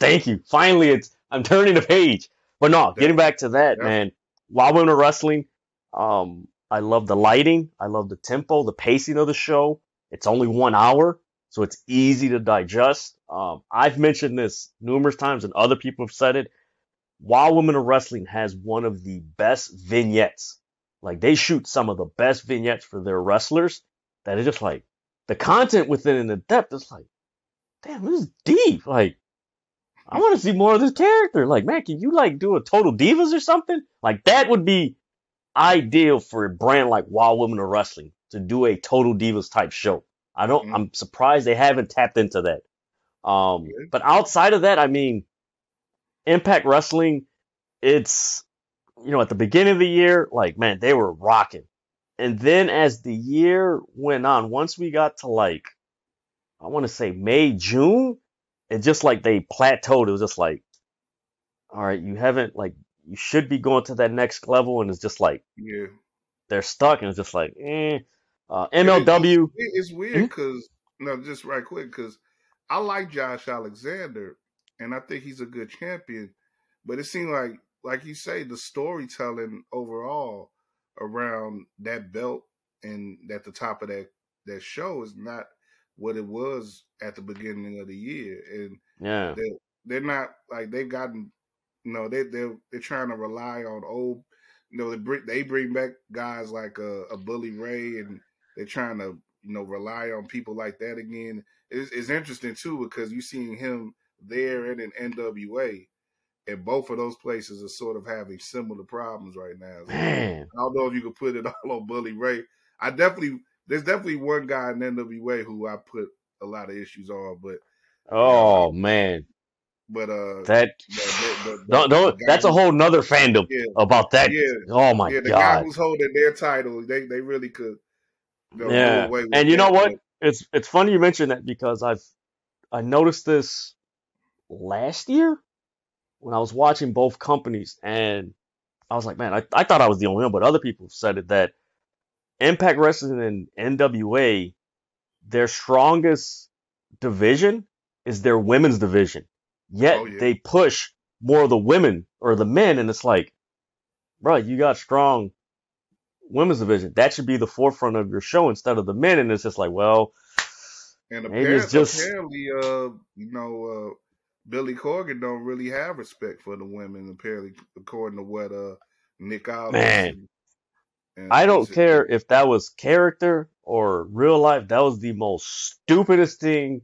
thank you. Finally, it's I'm turning the page. But no, getting back to that, Yeah. man. Wild Women of Wrestling, um, I love the lighting. I love the tempo, the pacing of the show. It's only one hour, so it's easy to digest. Um, I've mentioned this numerous times, and other people have said it. Wild Women of Wrestling has one of the best vignettes. Like they shoot some of the best vignettes for their wrestlers. That is just like the content within and the depth is like, damn, this is deep. Like, I want to see more of this character. Like, man, can you like do a Total Divas or something? Like that would be ideal for a brand like Wild Women of Wrestling to do a Total Divas type show. I don't. Mhm. I'm surprised they haven't tapped into that. Um, Yeah. but outside of that, I mean, Impact Wrestling, it's you know at the beginning of the year, like man, they were rocking, and then as the year went on, once we got to like, I want to say May, June, it just like they plateaued. It was just like, all right, you haven't like you should be going to that next level, and it's just like yeah they're stuck, and it's just like, eh. Uh, MLW, it- it's weird because no, just right quick because I like Josh Alexander and I think he's a good champion, but it seemed like, like you say, the storytelling overall around that belt and at the top of that that show is not what it was at the beginning of the year, and yeah, they they're not like they've gotten you know they they they're trying to rely on old you know they bring they bring back guys like a, a Bully Ray and they're trying to you know rely on people like that again. It's, it's interesting too because you're seeing him there and in NWA, and both of those places are sort of having similar problems right now. So, man, I don't know if you could put it <laughs> all on Bully Ray. I definitely there's definitely one guy in NWA who I put a lot of issues on, but oh man, but uh that the- the- the- don't, the don't, guy that's a whole nother fandom yeah about that. yeah Oh my yeah the guy god, who's holding their title they they really could do yeah. away with And you know what? It's it's funny you mention that because I've I noticed this last year when I was watching both companies, and I was like, man, I, I thought I was the only one, but other people said it that Impact Wrestling and NWA, their strongest division is their women's division. Yet Oh yeah. they push more of the women or the men, and it's like, bro, you got strong women's division. That should be the forefront of your show instead of the men. And it's just like, well, And maybe apparently, it's just apparently, uh, you know, uh, Billy Corgan don't really have respect for the women. Apparently, according to what uh Nick Aldis man. And, I don't care if that was character or real life. That was the most stupidest thing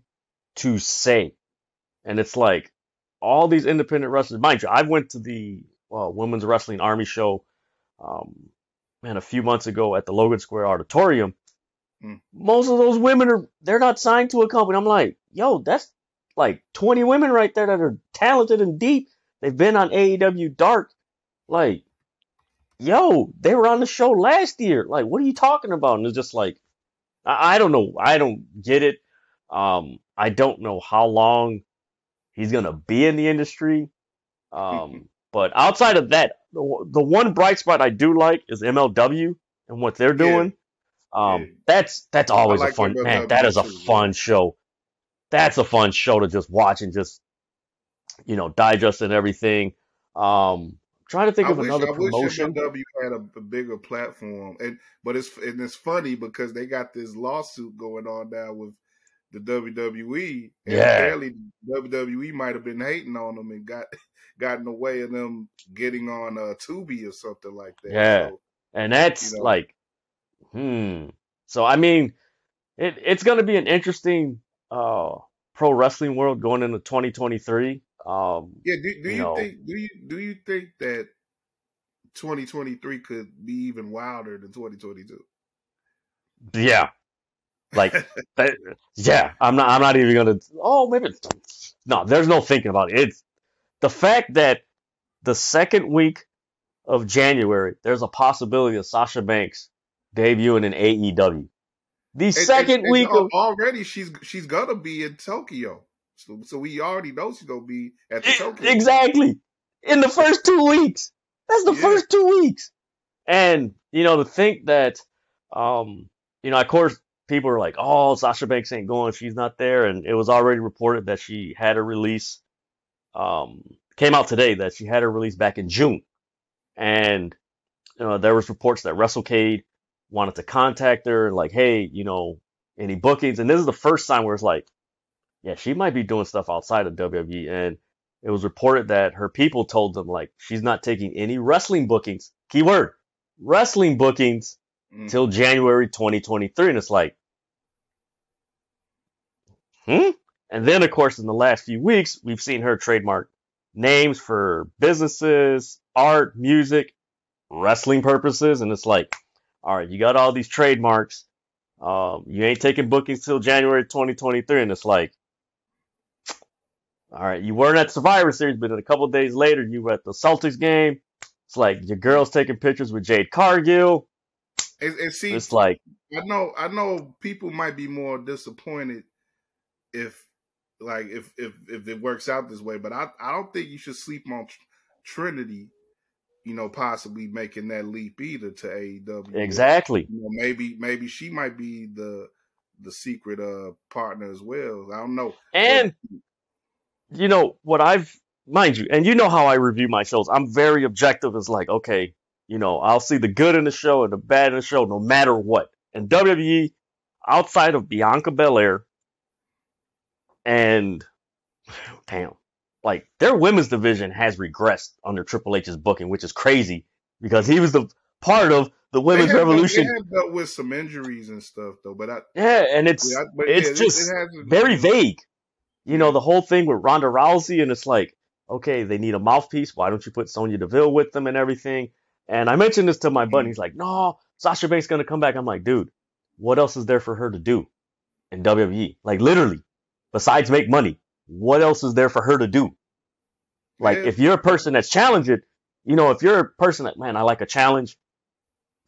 to say. And it's like all these independent wrestlers, mind you, I went to the uh, Women's Wrestling Army show, um, man, a few months ago at the Logan Square Auditorium. Hmm. Most of those women are, they're not signed to a company. I'm like, yo, that's like 20 women right there that are talented and deep. They've been on AEW Dark. Like, yo, they were on the show last year. Like, what are you talking about? And it's just like, I, I don't know. I don't get it. Um, I don't know how long he's gonna be in the industry. Um, <laughs> but outside of that, the, one- the one bright spot I do like is MLW and what they're Yeah. doing. Um, Yeah. that's that's always like a fun man. That is a fun show. That's a fun show to just watch and just you know digest and everything. Um, trying to think I of wish another I wish promotion. MLW had a, a bigger platform, and but it's and it's funny because they got this lawsuit going on now with the WWE, and Yeah. apparently WWE might have been hating on them and got <laughs> got in the way of them getting on uh, Tubi or something like that. Yeah. So, And that's You know. like, hmm. So I mean, it it's gonna be an interesting uh pro wrestling world going into 2023. Um, yeah, do, do You you know. think do you do you think that 2023 could be even wilder than 2022? yeah, like <laughs> that, yeah. I'm not I'm not even gonna. Oh, maybe no. There's no thinking about it. It's the fact that the second week of January, there's a possibility of Sasha Banks debuting in AEW. The And- second and- and week of already she's she's gonna be in Tokyo, so so we already know she's gonna be at the E- Tokyo. Exactly. In the first two weeks. That's the Yeah. first two weeks. And, you know, to think that, um, you know, of course, people are like, oh, Sasha Banks ain't going. She's not there. And it was already reported that she had a release, um, came out today that she had her release back in June. And, you know, there was reports that WrestleCade wanted to contact her, and like, hey, you know, any bookings? And this is the first time where it's like, yeah, she might be doing stuff outside of WWE. And it was reported that her people told them like she's not taking any wrestling bookings. Keyword wrestling bookings Mhm. till January 2023. And it's like, hmm? And then, of course, in the last few weeks, we've seen her trademark names for businesses, art, music, wrestling purposes. And it's like, all right, you got all these trademarks. Um, you ain't taking bookings till January 2023. And it's like, all right, you weren't at Survivor Series, but then a couple days later, you were at the Celtics game. It's like your girl's taking pictures with Jade Cargill. And, and see, It's like, I know I know people might be more disappointed if like if if if it works out this way, but I I don't think you should sleep on Trinity. You know, possibly making that leap either to AEW. exactly. You know, maybe maybe she might be the the secret uh partner as well. I don't know. And, you know, what I've, mind you, and you know how I review my shows. I'm very objective. It's like, okay, you know, I'll see the good in the show and the bad in the show no matter what. And WWE, outside of Bianca Belair and, <sighs> damn, like their women's division has regressed under Triple H's booking, which is crazy because he was the part of the women's have revolution. They dealt with some injuries and stuff though, but I Yeah, and it's yeah, it's yeah, just it hasn't- very vague. You know, the whole thing with Ronda Rousey, and it's like, okay, they need a mouthpiece. Why don't you put Sonya Deville with them and everything? And I mentioned this to my buddy. He's like, no, Sasha Banks gonna come back. I'm like, dude, what else is there for her to do in WWE? Like literally, besides make money, what else is there for her to do? Like Yeah. if you're a person that's challenging, you know, if you're a person that, man, I like a challenge,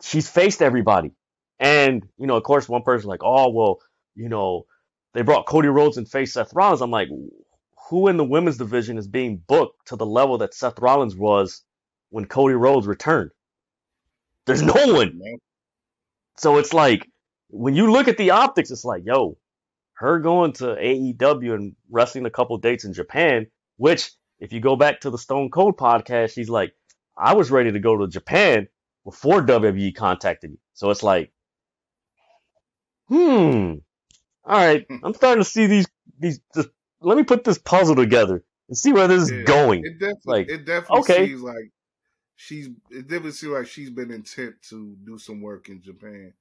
she's faced everybody. And, you know, of course, one person like, oh, well, you know, they brought Cody Rhodes and face Seth Rollins, I'm like, who in the women's division is being booked to the level that Seth Rollins was when Cody Rhodes returned? There's no one. So it's like when you look at the optics, it's like, yo, her going to AEW and wrestling a couple dates in Japan, which if you go back to the Stone Cold podcast, she's like, I was ready to go to Japan before WWE contacted me. So it's like, hmm, all right, hmm. I'm starting to see these these. This, let me put this puzzle together and see where this yeah, is going. It definitely, like, it definitely okay. seems like she's. It definitely seems like she's been intent to do some work in Japan.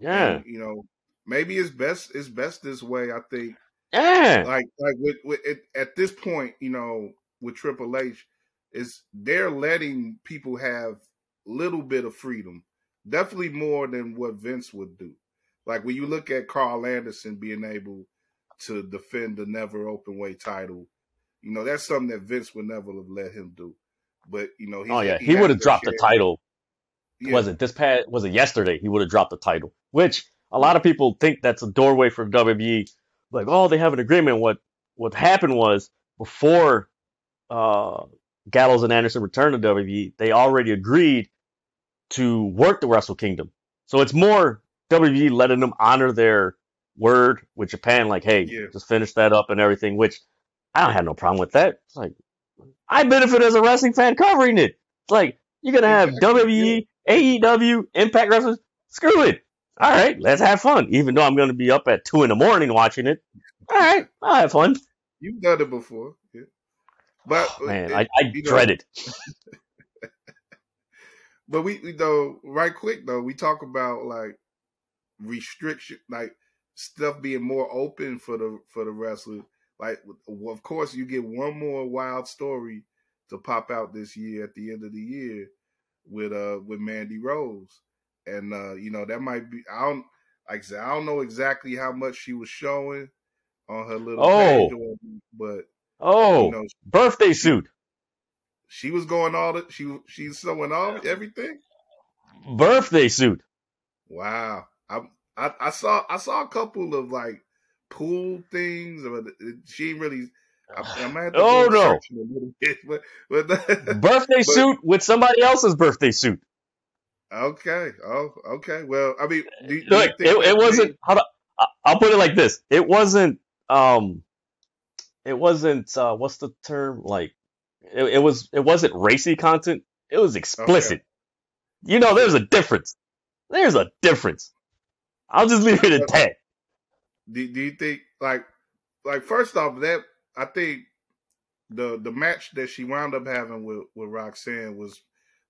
Yeah, and, you know, maybe it's best. It's best this way. I think. Yeah, like like with, with it, at this point, you know, with Triple H, is they're letting people have little bit of freedom, definitely more than what Vince would do. Like when you look at Karl Anderson being able to defend the NEVER Openweight title, you know that's something that Vince would never have let him do. But you know, oh yeah, he, he would have dropped share. the title. Yeah. Was it this past? Was it yesterday? He would have dropped the title, which a lot of people think that's a doorway for WWE. Like, oh, they have an agreement. What what happened was before uh, Gallows and Anderson returned to WWE, they already agreed to work the Wrestle Kingdom. So it's more WWE letting them honor their word with Japan, like, hey, yeah. just finish that up and everything, which I don't have no problem with that. It's like, I benefit as a wrestling fan covering it. It's like, you're going to have WWE, AEW, Impact Wrestling. Screw it. All right, let's have fun. Even though I'm going to be up at 2 in the morning watching it. All right, I'll have fun. You've done it before. Yeah. But, oh, man, it, I, I dread know, it. <laughs> but we, though, right quick, though, we talk about like restriction, like stuff being more open for the for the wrestlers. Like, of course, you get one more wild story to pop out this year at the end of the year with uh with Mandy Rose, and uh you know that might be I don't like I said I don't know exactly how much she was showing on her little oh page, but oh you know, birthday suit. She was going all the she she's showing all everything. Birthday suit. Wow. I, I, I saw I saw a couple of like pool things, but she really. I, I might have to oh no! Bit, but, but <laughs> birthday but, suit with somebody else's birthday suit. Okay. Oh, okay. Well, I mean, do, do Look, it, it wasn't. Do, I'll put it like this: it wasn't. Um, it wasn't. Uh, what's the term? Like, it, it was. It wasn't racy content. It was explicit. Okay. You know, there's a difference. There's a difference. I'll just leave it at that. Do, do you think like like first off that I think the the match that she wound up having with with Roxanne was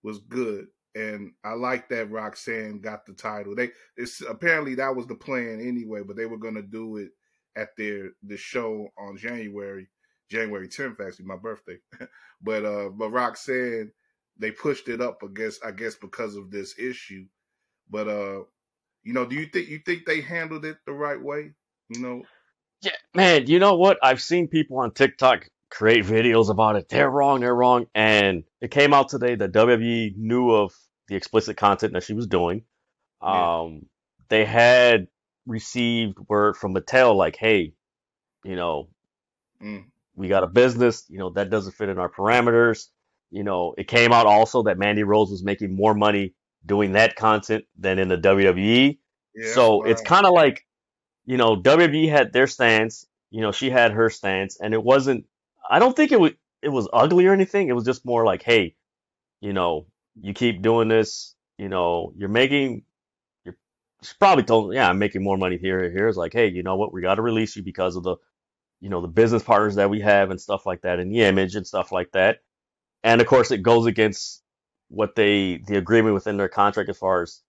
was good and I like that Roxanne got the title. They it's apparently that was the plan anyway, but they were to do it at their the show on January January 10th actually my birthday. <laughs> but uh but Roxanne they pushed it up I guess I guess because of this issue. But uh you know, do you think you think they handled it the right way? You know. Yeah, man. You know what? I've seen people on TikTok create videos about it. They're wrong. They're wrong. And it came out today that WWE knew of the explicit content that she was doing. Yeah. Um, they had received word from Mattel like, "Hey, you know, mm. we got a business. You know, that doesn't fit in our parameters." You know, it came out also that Mandy Rose was making more money doing that content than in the WWE. Yeah, so wow. it's kind of like, you know, WWE had their stance, you know, she had her stance, and it wasn't. I don't think it was it was ugly or anything. It was just more like, hey, you know, you keep doing this, you know, you're making. You're probably told, yeah, I'm making more money here. Here is like, hey, you know what? We got to release you because of the, you know, the business partners that we have and stuff like that, and the image and stuff like that. And of course, it goes against what they the agreement within their contract as far as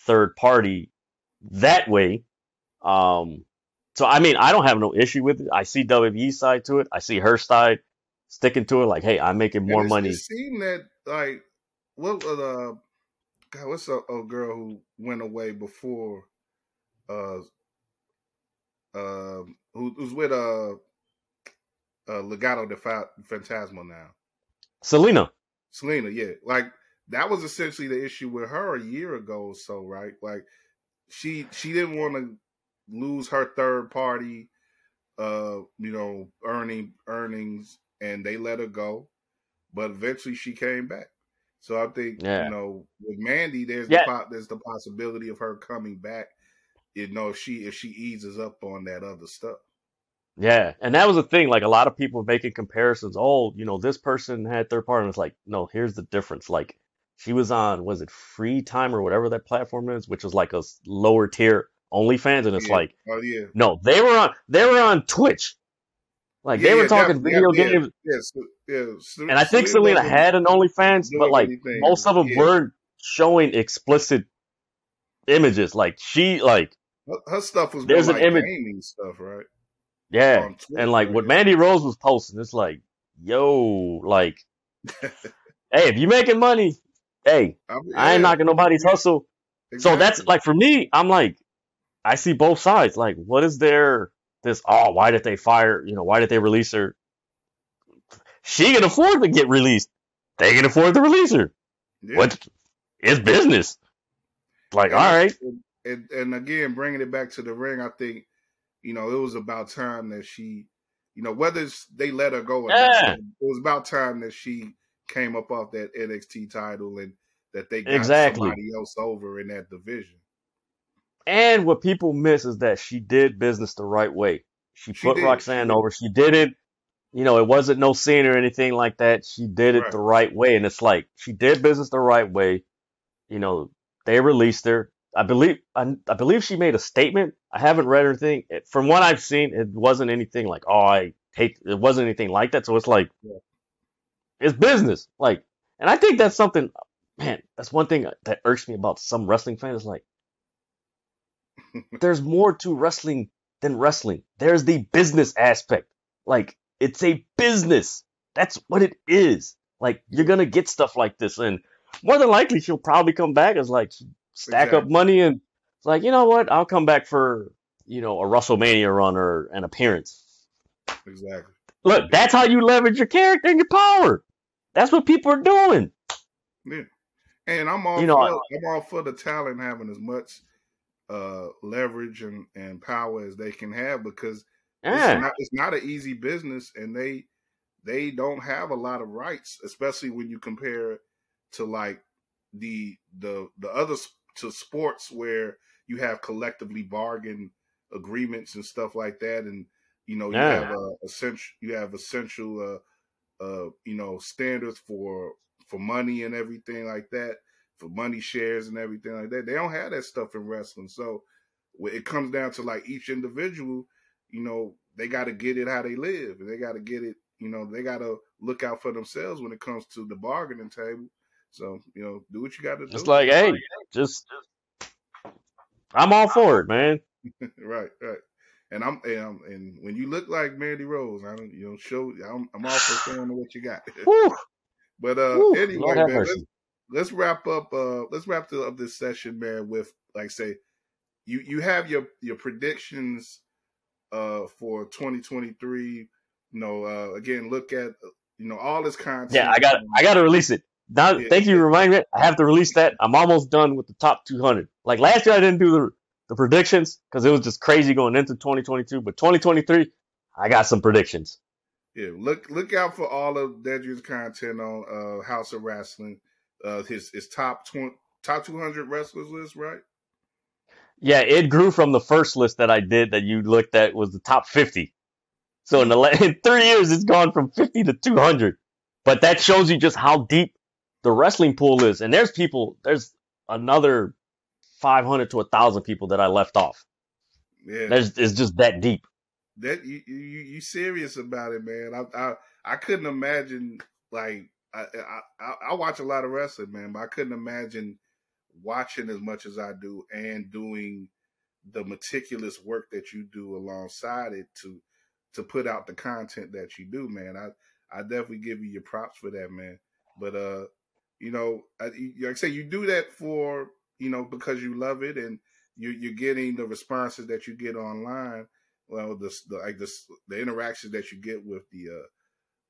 third party that way. Um, so I mean, I don't have no issue with it. I see WWE's side to it. I see her side sticking to it. Like, hey, I'm making more money. Seemed that like what was uh, God, what's a, a girl who went away before uh uh who, who's with uh uh Legado del Fantasma now. Zelina. Zelina, yeah. Like that was essentially the issue with her a year ago or so, right? Like she she didn't want to lose her third party, uh, you know, earning earnings, and they let her go. But eventually, she came back. So I think Yeah. you know with Mandy, there's Yeah. the there's the possibility of her coming back. You know, if she if she eases up on that other stuff. Yeah, and that was the thing. Like a lot of people making comparisons. Oh, you know, this person had third party. And it's like, no, here's the difference. Like she was on, was it Free Time or whatever that platform is, which was like a lower tier OnlyFans, and it's Yeah. like, Oh yeah. no, they were on, they were on Twitch. Like Yeah, they were talking video games, yeah, so, and I think Zelina had an OnlyFans, but like anything. most of them weren't showing explicit images. Like she, like Her, her stuff was there's an like image, gaming stuff, right? yeah, Twitch, and like what Mandy Rose was posting, it's like, yo, like. <laughs> hey, if you're making money, hey, I mean, I ain't yeah, knocking nobody's hustle. So that's like for me, I'm like, I see both sides. Like, what is there? This oh, why did they fire? You know, why did they release her? She can afford to get released. They can afford to release her. Yeah. What? It's business. Like, all And, right, and and again, bringing it back to the ring, I think you know it was about time that she, you know, whether it's they let her go or not, it was about time that she came up off that NXT title and that they got exactly. somebody else over in that division. And what people miss is that she did business the right way. She She put did, Roxanne over. She did it. You know, it wasn't no scene or anything like that. She did it Right. the right way. And it's like, she did business the right way. You know, they released her. I believe, I, I believe she made a statement. I haven't read anything. From what I've seen, it wasn't anything like, oh, I hate, it wasn't anything like that. So it's like, Yeah. it's business. Like, and I think that's something, man, that's one thing that irks me about some wrestling fans. Like, there's more to wrestling than wrestling. There's the business aspect. Like, it's a business. That's what it is. Like, you're gonna get stuff like this, and more than likely, she'll probably come back as like stack up money, and it's like, you know what? I'll come back for you know a WrestleMania run or an appearance. Exactly. Look, that's how you leverage your character and your power. That's what people are doing. Yeah. And I'm all You know, for I'm all for the talent having as much uh leverage and, and power as they can have because it's not it's not an easy business and they they don't have a lot of rights, especially when you compare it to like the the the other to sports where you have collectively bargain agreements and stuff like that and you know you yeah, have a essential you have essential uh uh you know standards for for money and everything like that for money shares and everything like that they don't have that stuff in wrestling so when it comes down to like each individual you know they got to get it how they live and they got to get it you know they got to look out for themselves when it comes to the bargaining table so you know do what you got to do. it's like, hey, just I'm all for it, man. <laughs> right right and I'm, and I'm and when you look like Mandy Rose, I don't, you know, show. I'm, I'm all for showing what you got. <laughs> But uh, anyway, man, let's. Let's wrap up. Uh, let's wrap up this session, man. With like say, you you have your your predictions uh for 2023. You know, uh, again, look at you know all this content. Yeah, I got I got to release it. Now, yeah, thank you for reminding me. I have to release that. I'm almost done with the top 200. Like last year, I didn't do the the predictions because it was just crazy going into 2022. But 2023, I got some predictions. yeah. Look look out for all of Dedrick's content on uh House of Wrestling. Uh, his his top 20, top 200 wrestlers list, right? Yeah, it grew from the first list that I did that you looked at was the top 50. So in the <laughs> in three years, it's gone from 50 to 200. But that shows you just how deep the wrestling pool is. And there's people, there's another 500 to 1,000 people that I left off. Yeah. There's it's just that deep. that you you you serious about it, man. I I I couldn't imagine like I I I watch a lot of wrestling, man, but I couldn't imagine watching as much as I do and doing the meticulous work that you do alongside it to to put out the content that you do, man. I I definitely give you your props for that, man. But uh, you know, I, like I say, you do that for you know because you love it and you you're getting the responses that you get online well the, the like the the interactions that you get with the uh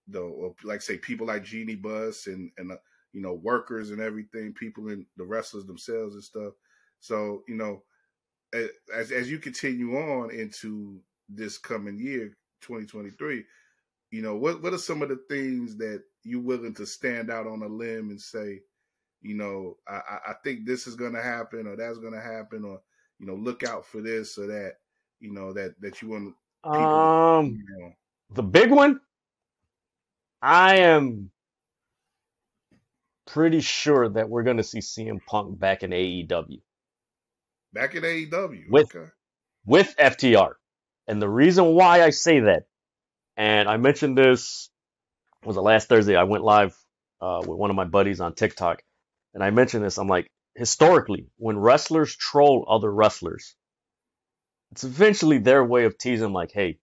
the like say people like Jeanie Buss and and uh, you know workers and everything people in the wrestlers themselves and stuff so you know as as you continue on into this coming year, 2023, you know, what what are some of the things that you're willing to stand out on a limb and say, you know, I, I think this is going to happen or that's going to happen or you know, look out for this or that, you know, that that you want. People, um, you know. the big one. I am pretty sure that we're going to see CM Punk back in AEW. Back in AEW with okay. with FTR, and the reason why I say that, and I mentioned this was the last Thursday. I went live uh, with one of my buddies on TikTok, and I mentioned this. I'm like, historically, when wrestlers troll other wrestlers, it's eventually their way of teasing, like, "Hey,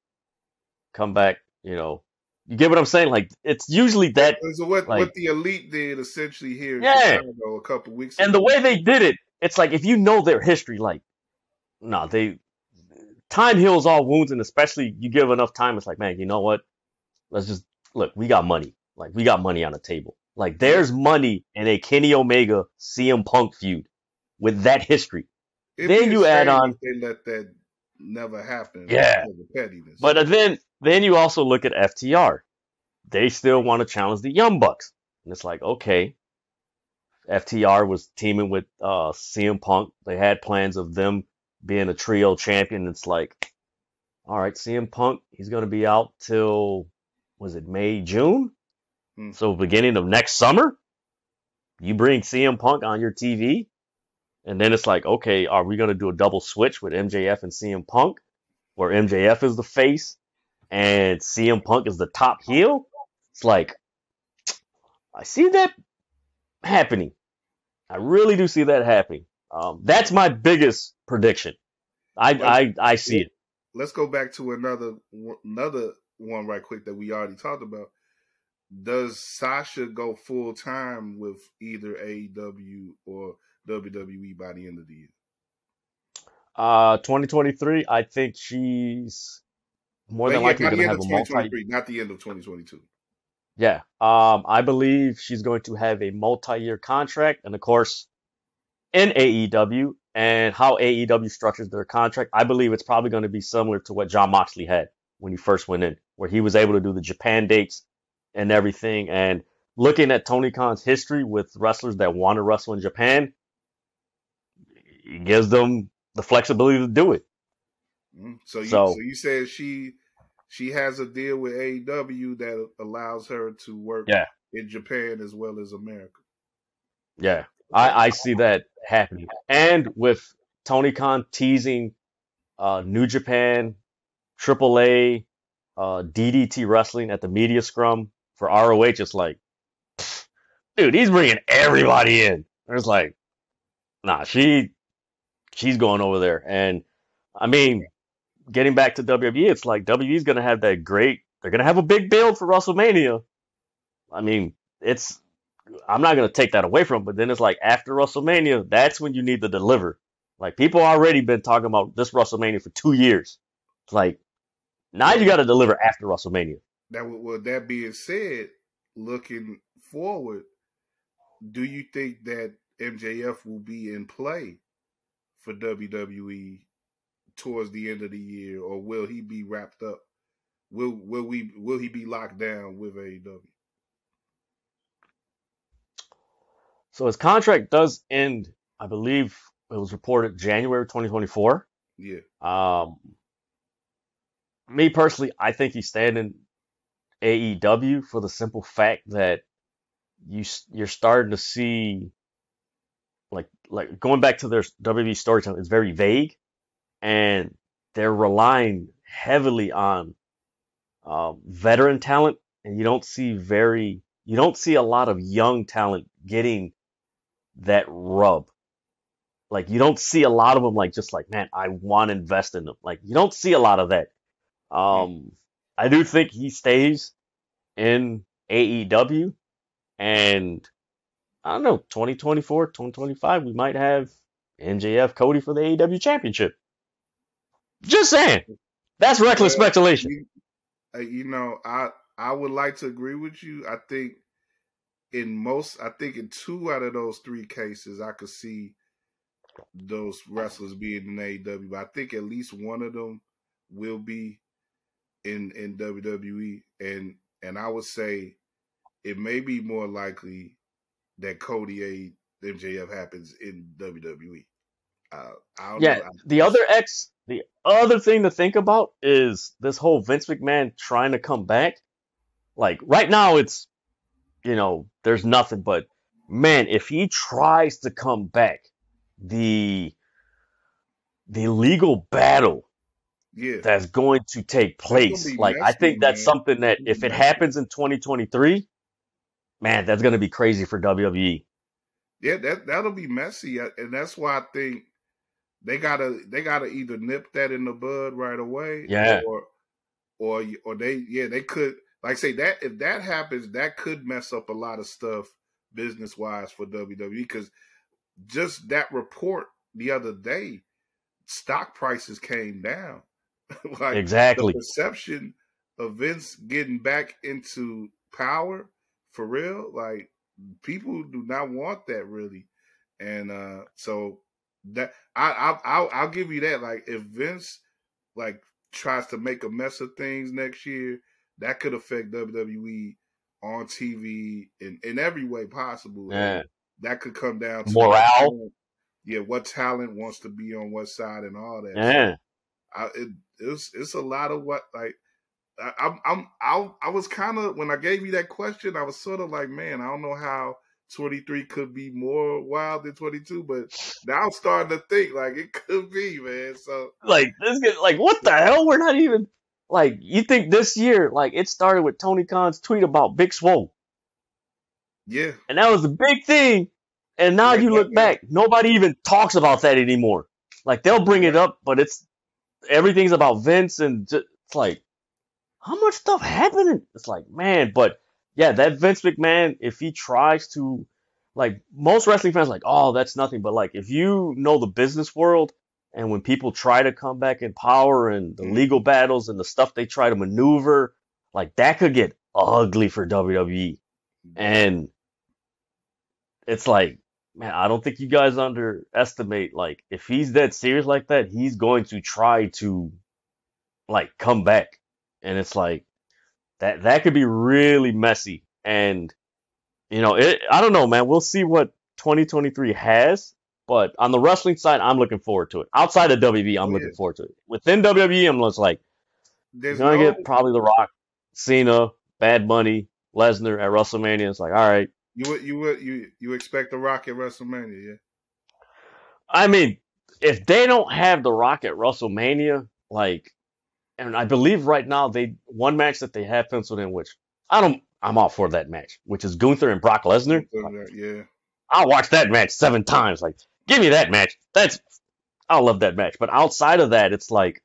come back," you know. You get what I'm saying? Like, it's usually that. So what, like, what the elite did essentially here, yeah, Chicago a couple weeks, and ago. the way they did it, it's like if you know their history, like, no, nah, they time heals all wounds, and especially you give enough time, it's like, man, you know what? Let's just look. We got money. Like, we got money on the table. Like there's money in a Kenny Omega CM Punk feud with that history. It'd then you add on they let that never happen. Yeah, pettiness. But then then you also look at FTR. They still want to challenge the Young Bucks, and it's like okay, FTR was teaming with uh, CM Punk. They had plans of them being a trio champion. It's like, all right, CM Punk, he's going to be out till was it May June? Mm. So beginning of next summer, you bring CM Punk on your TV, and then it's like, okay, are we gonna do a double switch with MJF and CM Punk, where MJF is the face and CM Punk is the top heel? It's like, I see that happening. I really do see that happening. Um, that's my biggest prediction. I I, I see it. Let's go back to another another one right quick that we already talked about does Sasha go full time with either AEW or WWE by the end of the year? Uh, 2023. I think she's more than likely going to have a multi. Not the end of 2022. Yeah. Um, I believe she's going to have a multi-year contract, and of course, in AEW and how AEW structures their contract, I believe it's probably going to be similar to what Jon Moxley had when he first went in, where he was able to do the Japan dates and everything. And looking at Tony Khan's history with wrestlers that want to wrestle in Japan, he gives them the flexibility to do it. Mm-hmm. So, you, so, so you said she she has a deal with AEW that allows her to work yeah. in Japan as well as America. Yeah, I, I see that happening. And with Tony Khan teasing uh, New Japan, AAA, uh, DDT Wrestling at the media scrum for ROH, it's like, dude, he's bringing everybody in. It's like, nah, she, she's going over there. And I mean, getting back to WWE, it's like WWE's going to have that great, they're going to have a big build for WrestleMania. I mean, it's, I'm not going to take that away from them, but then it's like after WrestleMania, that's when you need to deliver. Like people already been talking about this WrestleMania for two years. It's like now you got to deliver after WrestleMania. Now, with that being said, looking forward, do you think that MJF will be in play for WWE towards the end of the year, or will he be wrapped up? Will will we will he be locked down with AEW? So his contract does end, I believe it was reported January 2024. Yeah. Um, me personally, I think he's standing AEW for the simple fact that you you're starting to see like like going back to their WWE storytelling it's very vague and they're relying heavily on um, veteran talent and you don't see very you don't see a lot of young talent getting that rub like you don't see a lot of them like just like man I want to invest in them like you don't see a lot of that um I do think he stays in AEW. And I don't know, 2024, 2025, we might have MJF Cody for the AEW championship. Just saying. That's reckless speculation. You, uh, you know, I I would like to agree with you. I think in most, I think in two out of those three cases, I could see those wrestlers being in AEW, but I think at least one of them will be in in WWE, and and I would say it may be more likely that Cody A MJF happens in WWE. Uh, yeah, know. the other X, the other thing to think about is this whole Vince McMahon trying to come back. Like right now, it's you know there's nothing, but man, if he tries to come back, the the legal battle yeah. that's going to take place. Like I think that's man. something that if it happens in 2023, man, that's going to be crazy for WWE. Yeah, that that'll be messy, uh, and that's why I think they gotta they gotta either nip that in the bud right away, yeah, or or or they yeah they could like say that if that happens, that could mess up a lot of stuff business wise for WWE because just that report the other day, stock prices came down. <laughs> like exactly. the perception of Vince getting back into power for real, like people do not want that really, and uh so that I I I'll, I'll give you that. Like if Vince like tries to make a mess of things next year, that could affect WWE on TV in in every way possible. Yeah. that could come down to morale. Yeah, what talent wants to be on what side and all that. Yeah, I, it, it's it's a lot of what like I, I'm I'm I, I was kind of when I gave you that question, I was sort of like, man, I don't know how 23 could be more wild than 22, but now I'm starting to think like it could be, man. So like this, get, like what the hell? We're not even like you think this year, like it started with Tony Khan's tweet about Big Swole. Yeah, and that was a big thing. And now yeah, you look yeah. back, nobody even talks about that anymore. Like they'll bring it up, but it's everything's about Vince, and just, it's like how much stuff happening? It's like man, but yeah, that Vince McMahon, if he tries to, like most wrestling fans, like oh that's nothing, but like if you know the business world and when people try to come back in power and the mm-hmm. legal battles and the stuff they try to maneuver, like that could get ugly for WWE. And it's like, man, I don't think you guys underestimate like if he's that serious like that, he's going to try to like come back. And it's like that that could be really messy. And you know, it I don't know, man. We'll see what 2023 has but on the wrestling side, I'm looking forward to it. Outside of WWE, I'm oh, looking forward to it. Within WWE, I'm just like, There's gonna no... get probably The Rock, Cena, Bad Bunny, Lesnar at WrestleMania. It's like, all right. You would you would you you expect The Rock at WrestleMania, yeah? I mean, if they don't have The Rock at WrestleMania, like, and I believe right now they one match that they have penciled in, which I don't, I'm all for that match, which is Gunther and Brock Lesnar. Yeah. I'll watch that match seven times. Like, Give me that match. That's I love that match. But outside of that, it's like,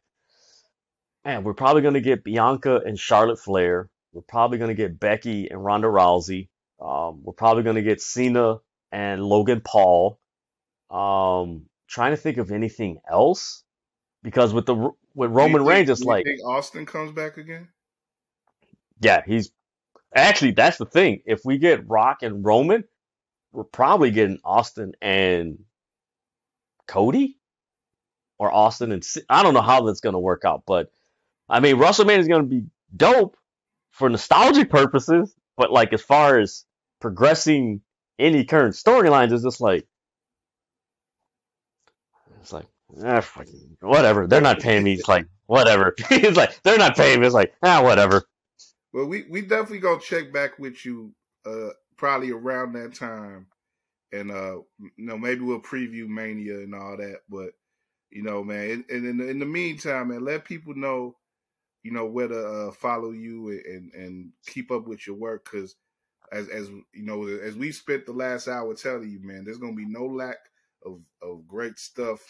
man, we're probably gonna get Bianca and Charlotte Flair. We're probably gonna get Becky and Ronda Rousey. Um, we're probably gonna get Cena and Logan Paul. Um, trying to think of anything else because with the with Roman think, Reigns, it's like Austin comes back again. Yeah, he's actually that's the thing. If we get Rock and Roman, we're probably getting Austin and Cody or Austin and I don't know how that's going to work out, but I mean WrestleMania is going to be dope for nostalgic purposes, but like as far as progressing any current storylines, it's just like it's like ah, fucking, whatever. They're not paying me. It's like whatever. <laughs> it's like they're not paying me. It's like ah, whatever. Well, we we definitely gonna check back with you uh probably around that time and uh, you know maybe we'll preview Mania and all that. But you know, man, and in, in, the meantime, man, let people know, you know, where to uh, follow you and and keep up with your work because. As, as you know, as we spent the last hour telling you, man, there's gonna be no lack of, of great stuff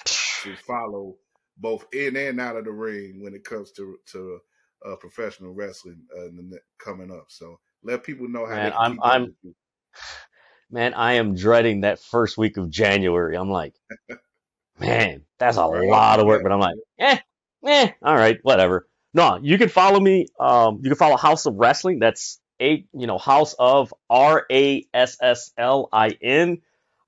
to follow, both in and out of the ring when it comes to to uh, professional wrestling uh, coming up. So let people know how. Man, I'm I'm <sighs> man, I am dreading that first week of January. I'm like, <laughs> man, that's a lot of work. But I'm like, eh, eh, all right, whatever. No, you can follow me. Um, you can follow House of Rasslin. That's a you know, House of R A S S L I N.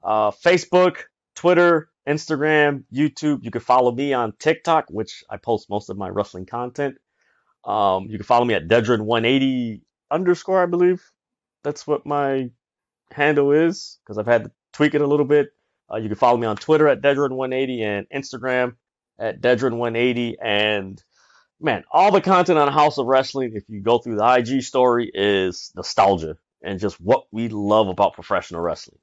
Uh, Facebook, Twitter, Instagram, YouTube. You can follow me on TikTok, which I post most of my wrestling content. Um, you can follow me at Dedrin180 underscore, I believe. That's what my handle is because I've had to tweak it a little bit. Uh, you can follow me on Twitter at Dedrin180 and Instagram at Dedrin180. And man, all the content on House of Rasslin, if you go through the IG story, is nostalgia and just what we love about professional wrestling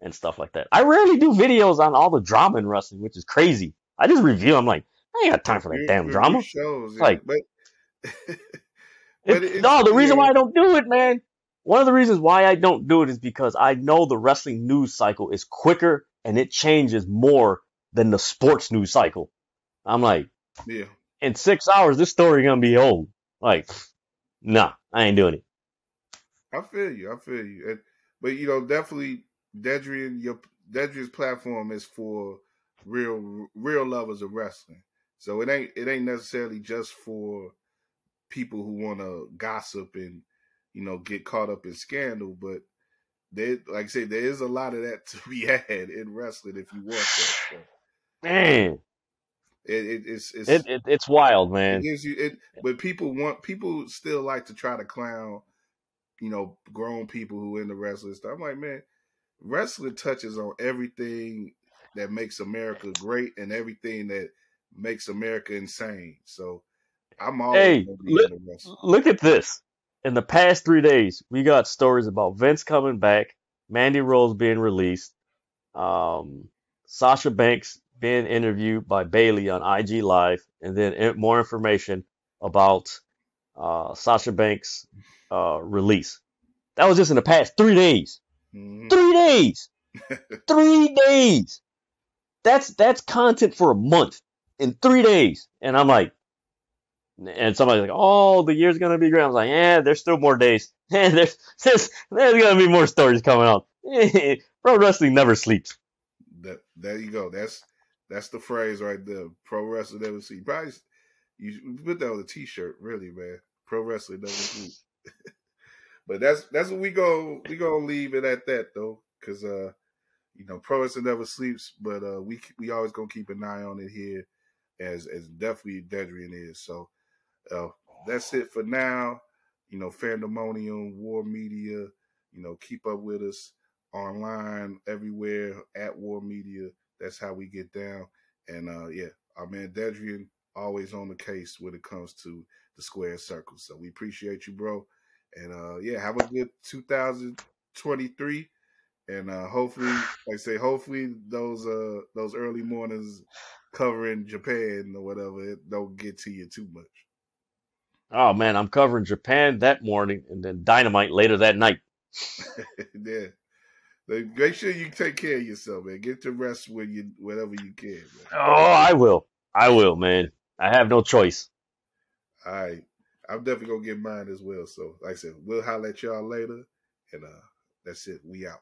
and stuff like that. I rarely do videos on all the drama in wrestling, which is crazy. I just review. I'm like, I ain't got time for that damn drama. Shows, yeah, like, but, <laughs> but no, the reason why I don't do it, man. One of the reasons why I don't do it is because I know the wrestling news cycle is quicker and it changes more than the sports news cycle. I'm like, yeah. In six hours, this story gonna be old. Like, nah, I ain't doing it. I feel you. I feel you. And, but you know, definitely, Dedrian, your Dedrian's platform is for real, real lovers of wrestling. So it ain't it ain't necessarily just for people who want to gossip and you know get caught up in scandal, but there, like I say, there is a lot of that <laughs> to be had in wrestling if you want that. So. Man, it, it, it's it's it, it, it's wild, man. It gives you it, but people want people still like to try to clown, you know, grown people who in the wrestling stuff. I'm like, man, wrestling touches on everything that makes America great and everything that makes America insane. So I'm always hey, look, look at this. In the past three days, we got stories about Vince coming back, Mandy Rose being released, um, Sasha Banks being interviewed by Bayley on IG Live, and then more information about uh, Sasha Banks' uh, release. That was just in the past three days. Mm-hmm. Three days. <laughs> three days. That's that's content for a month in three days. And I'm like, and somebody's like, "Oh, the year's gonna be great." I was like, "Yeah, there's still more days. <laughs> there's, there's there's gonna be more stories coming out. <laughs> Pro wrestling never sleeps." That there you go. That's that's the phrase right there. Pro wrestling never sleeps. Probably you put that on a t-shirt, really, man. Pro wrestling never sleeps. But that's that's what we go we gonna leave it at that though, because uh, you know, pro wrestling never sleeps. But uh, we we always gonna keep an eye on it here, as as definitely Dedrian is. So uh, that's it for now. You know, Fandemonium, War Media. You know, keep up with us online everywhere at War Media. That's how we get down. And uh, yeah, our man Dedrian always on the case when it comes to the square circle. So we appreciate you, bro. And uh, yeah, have a good 2023. And uh, hopefully, like I say, hopefully those uh those early mornings covering Japan or whatever it don't get to you too much. Oh man, I'm covering Japan that morning and then Dynamite later that night. <laughs> yeah. Make sure you take care of yourself, man. Get to rest when you whenever you can. Man. Oh, I will. I will, man. I have no choice. All right. I'm definitely gonna get mine as well. So like I said, we'll holler at y'all later. And uh that's it. We out.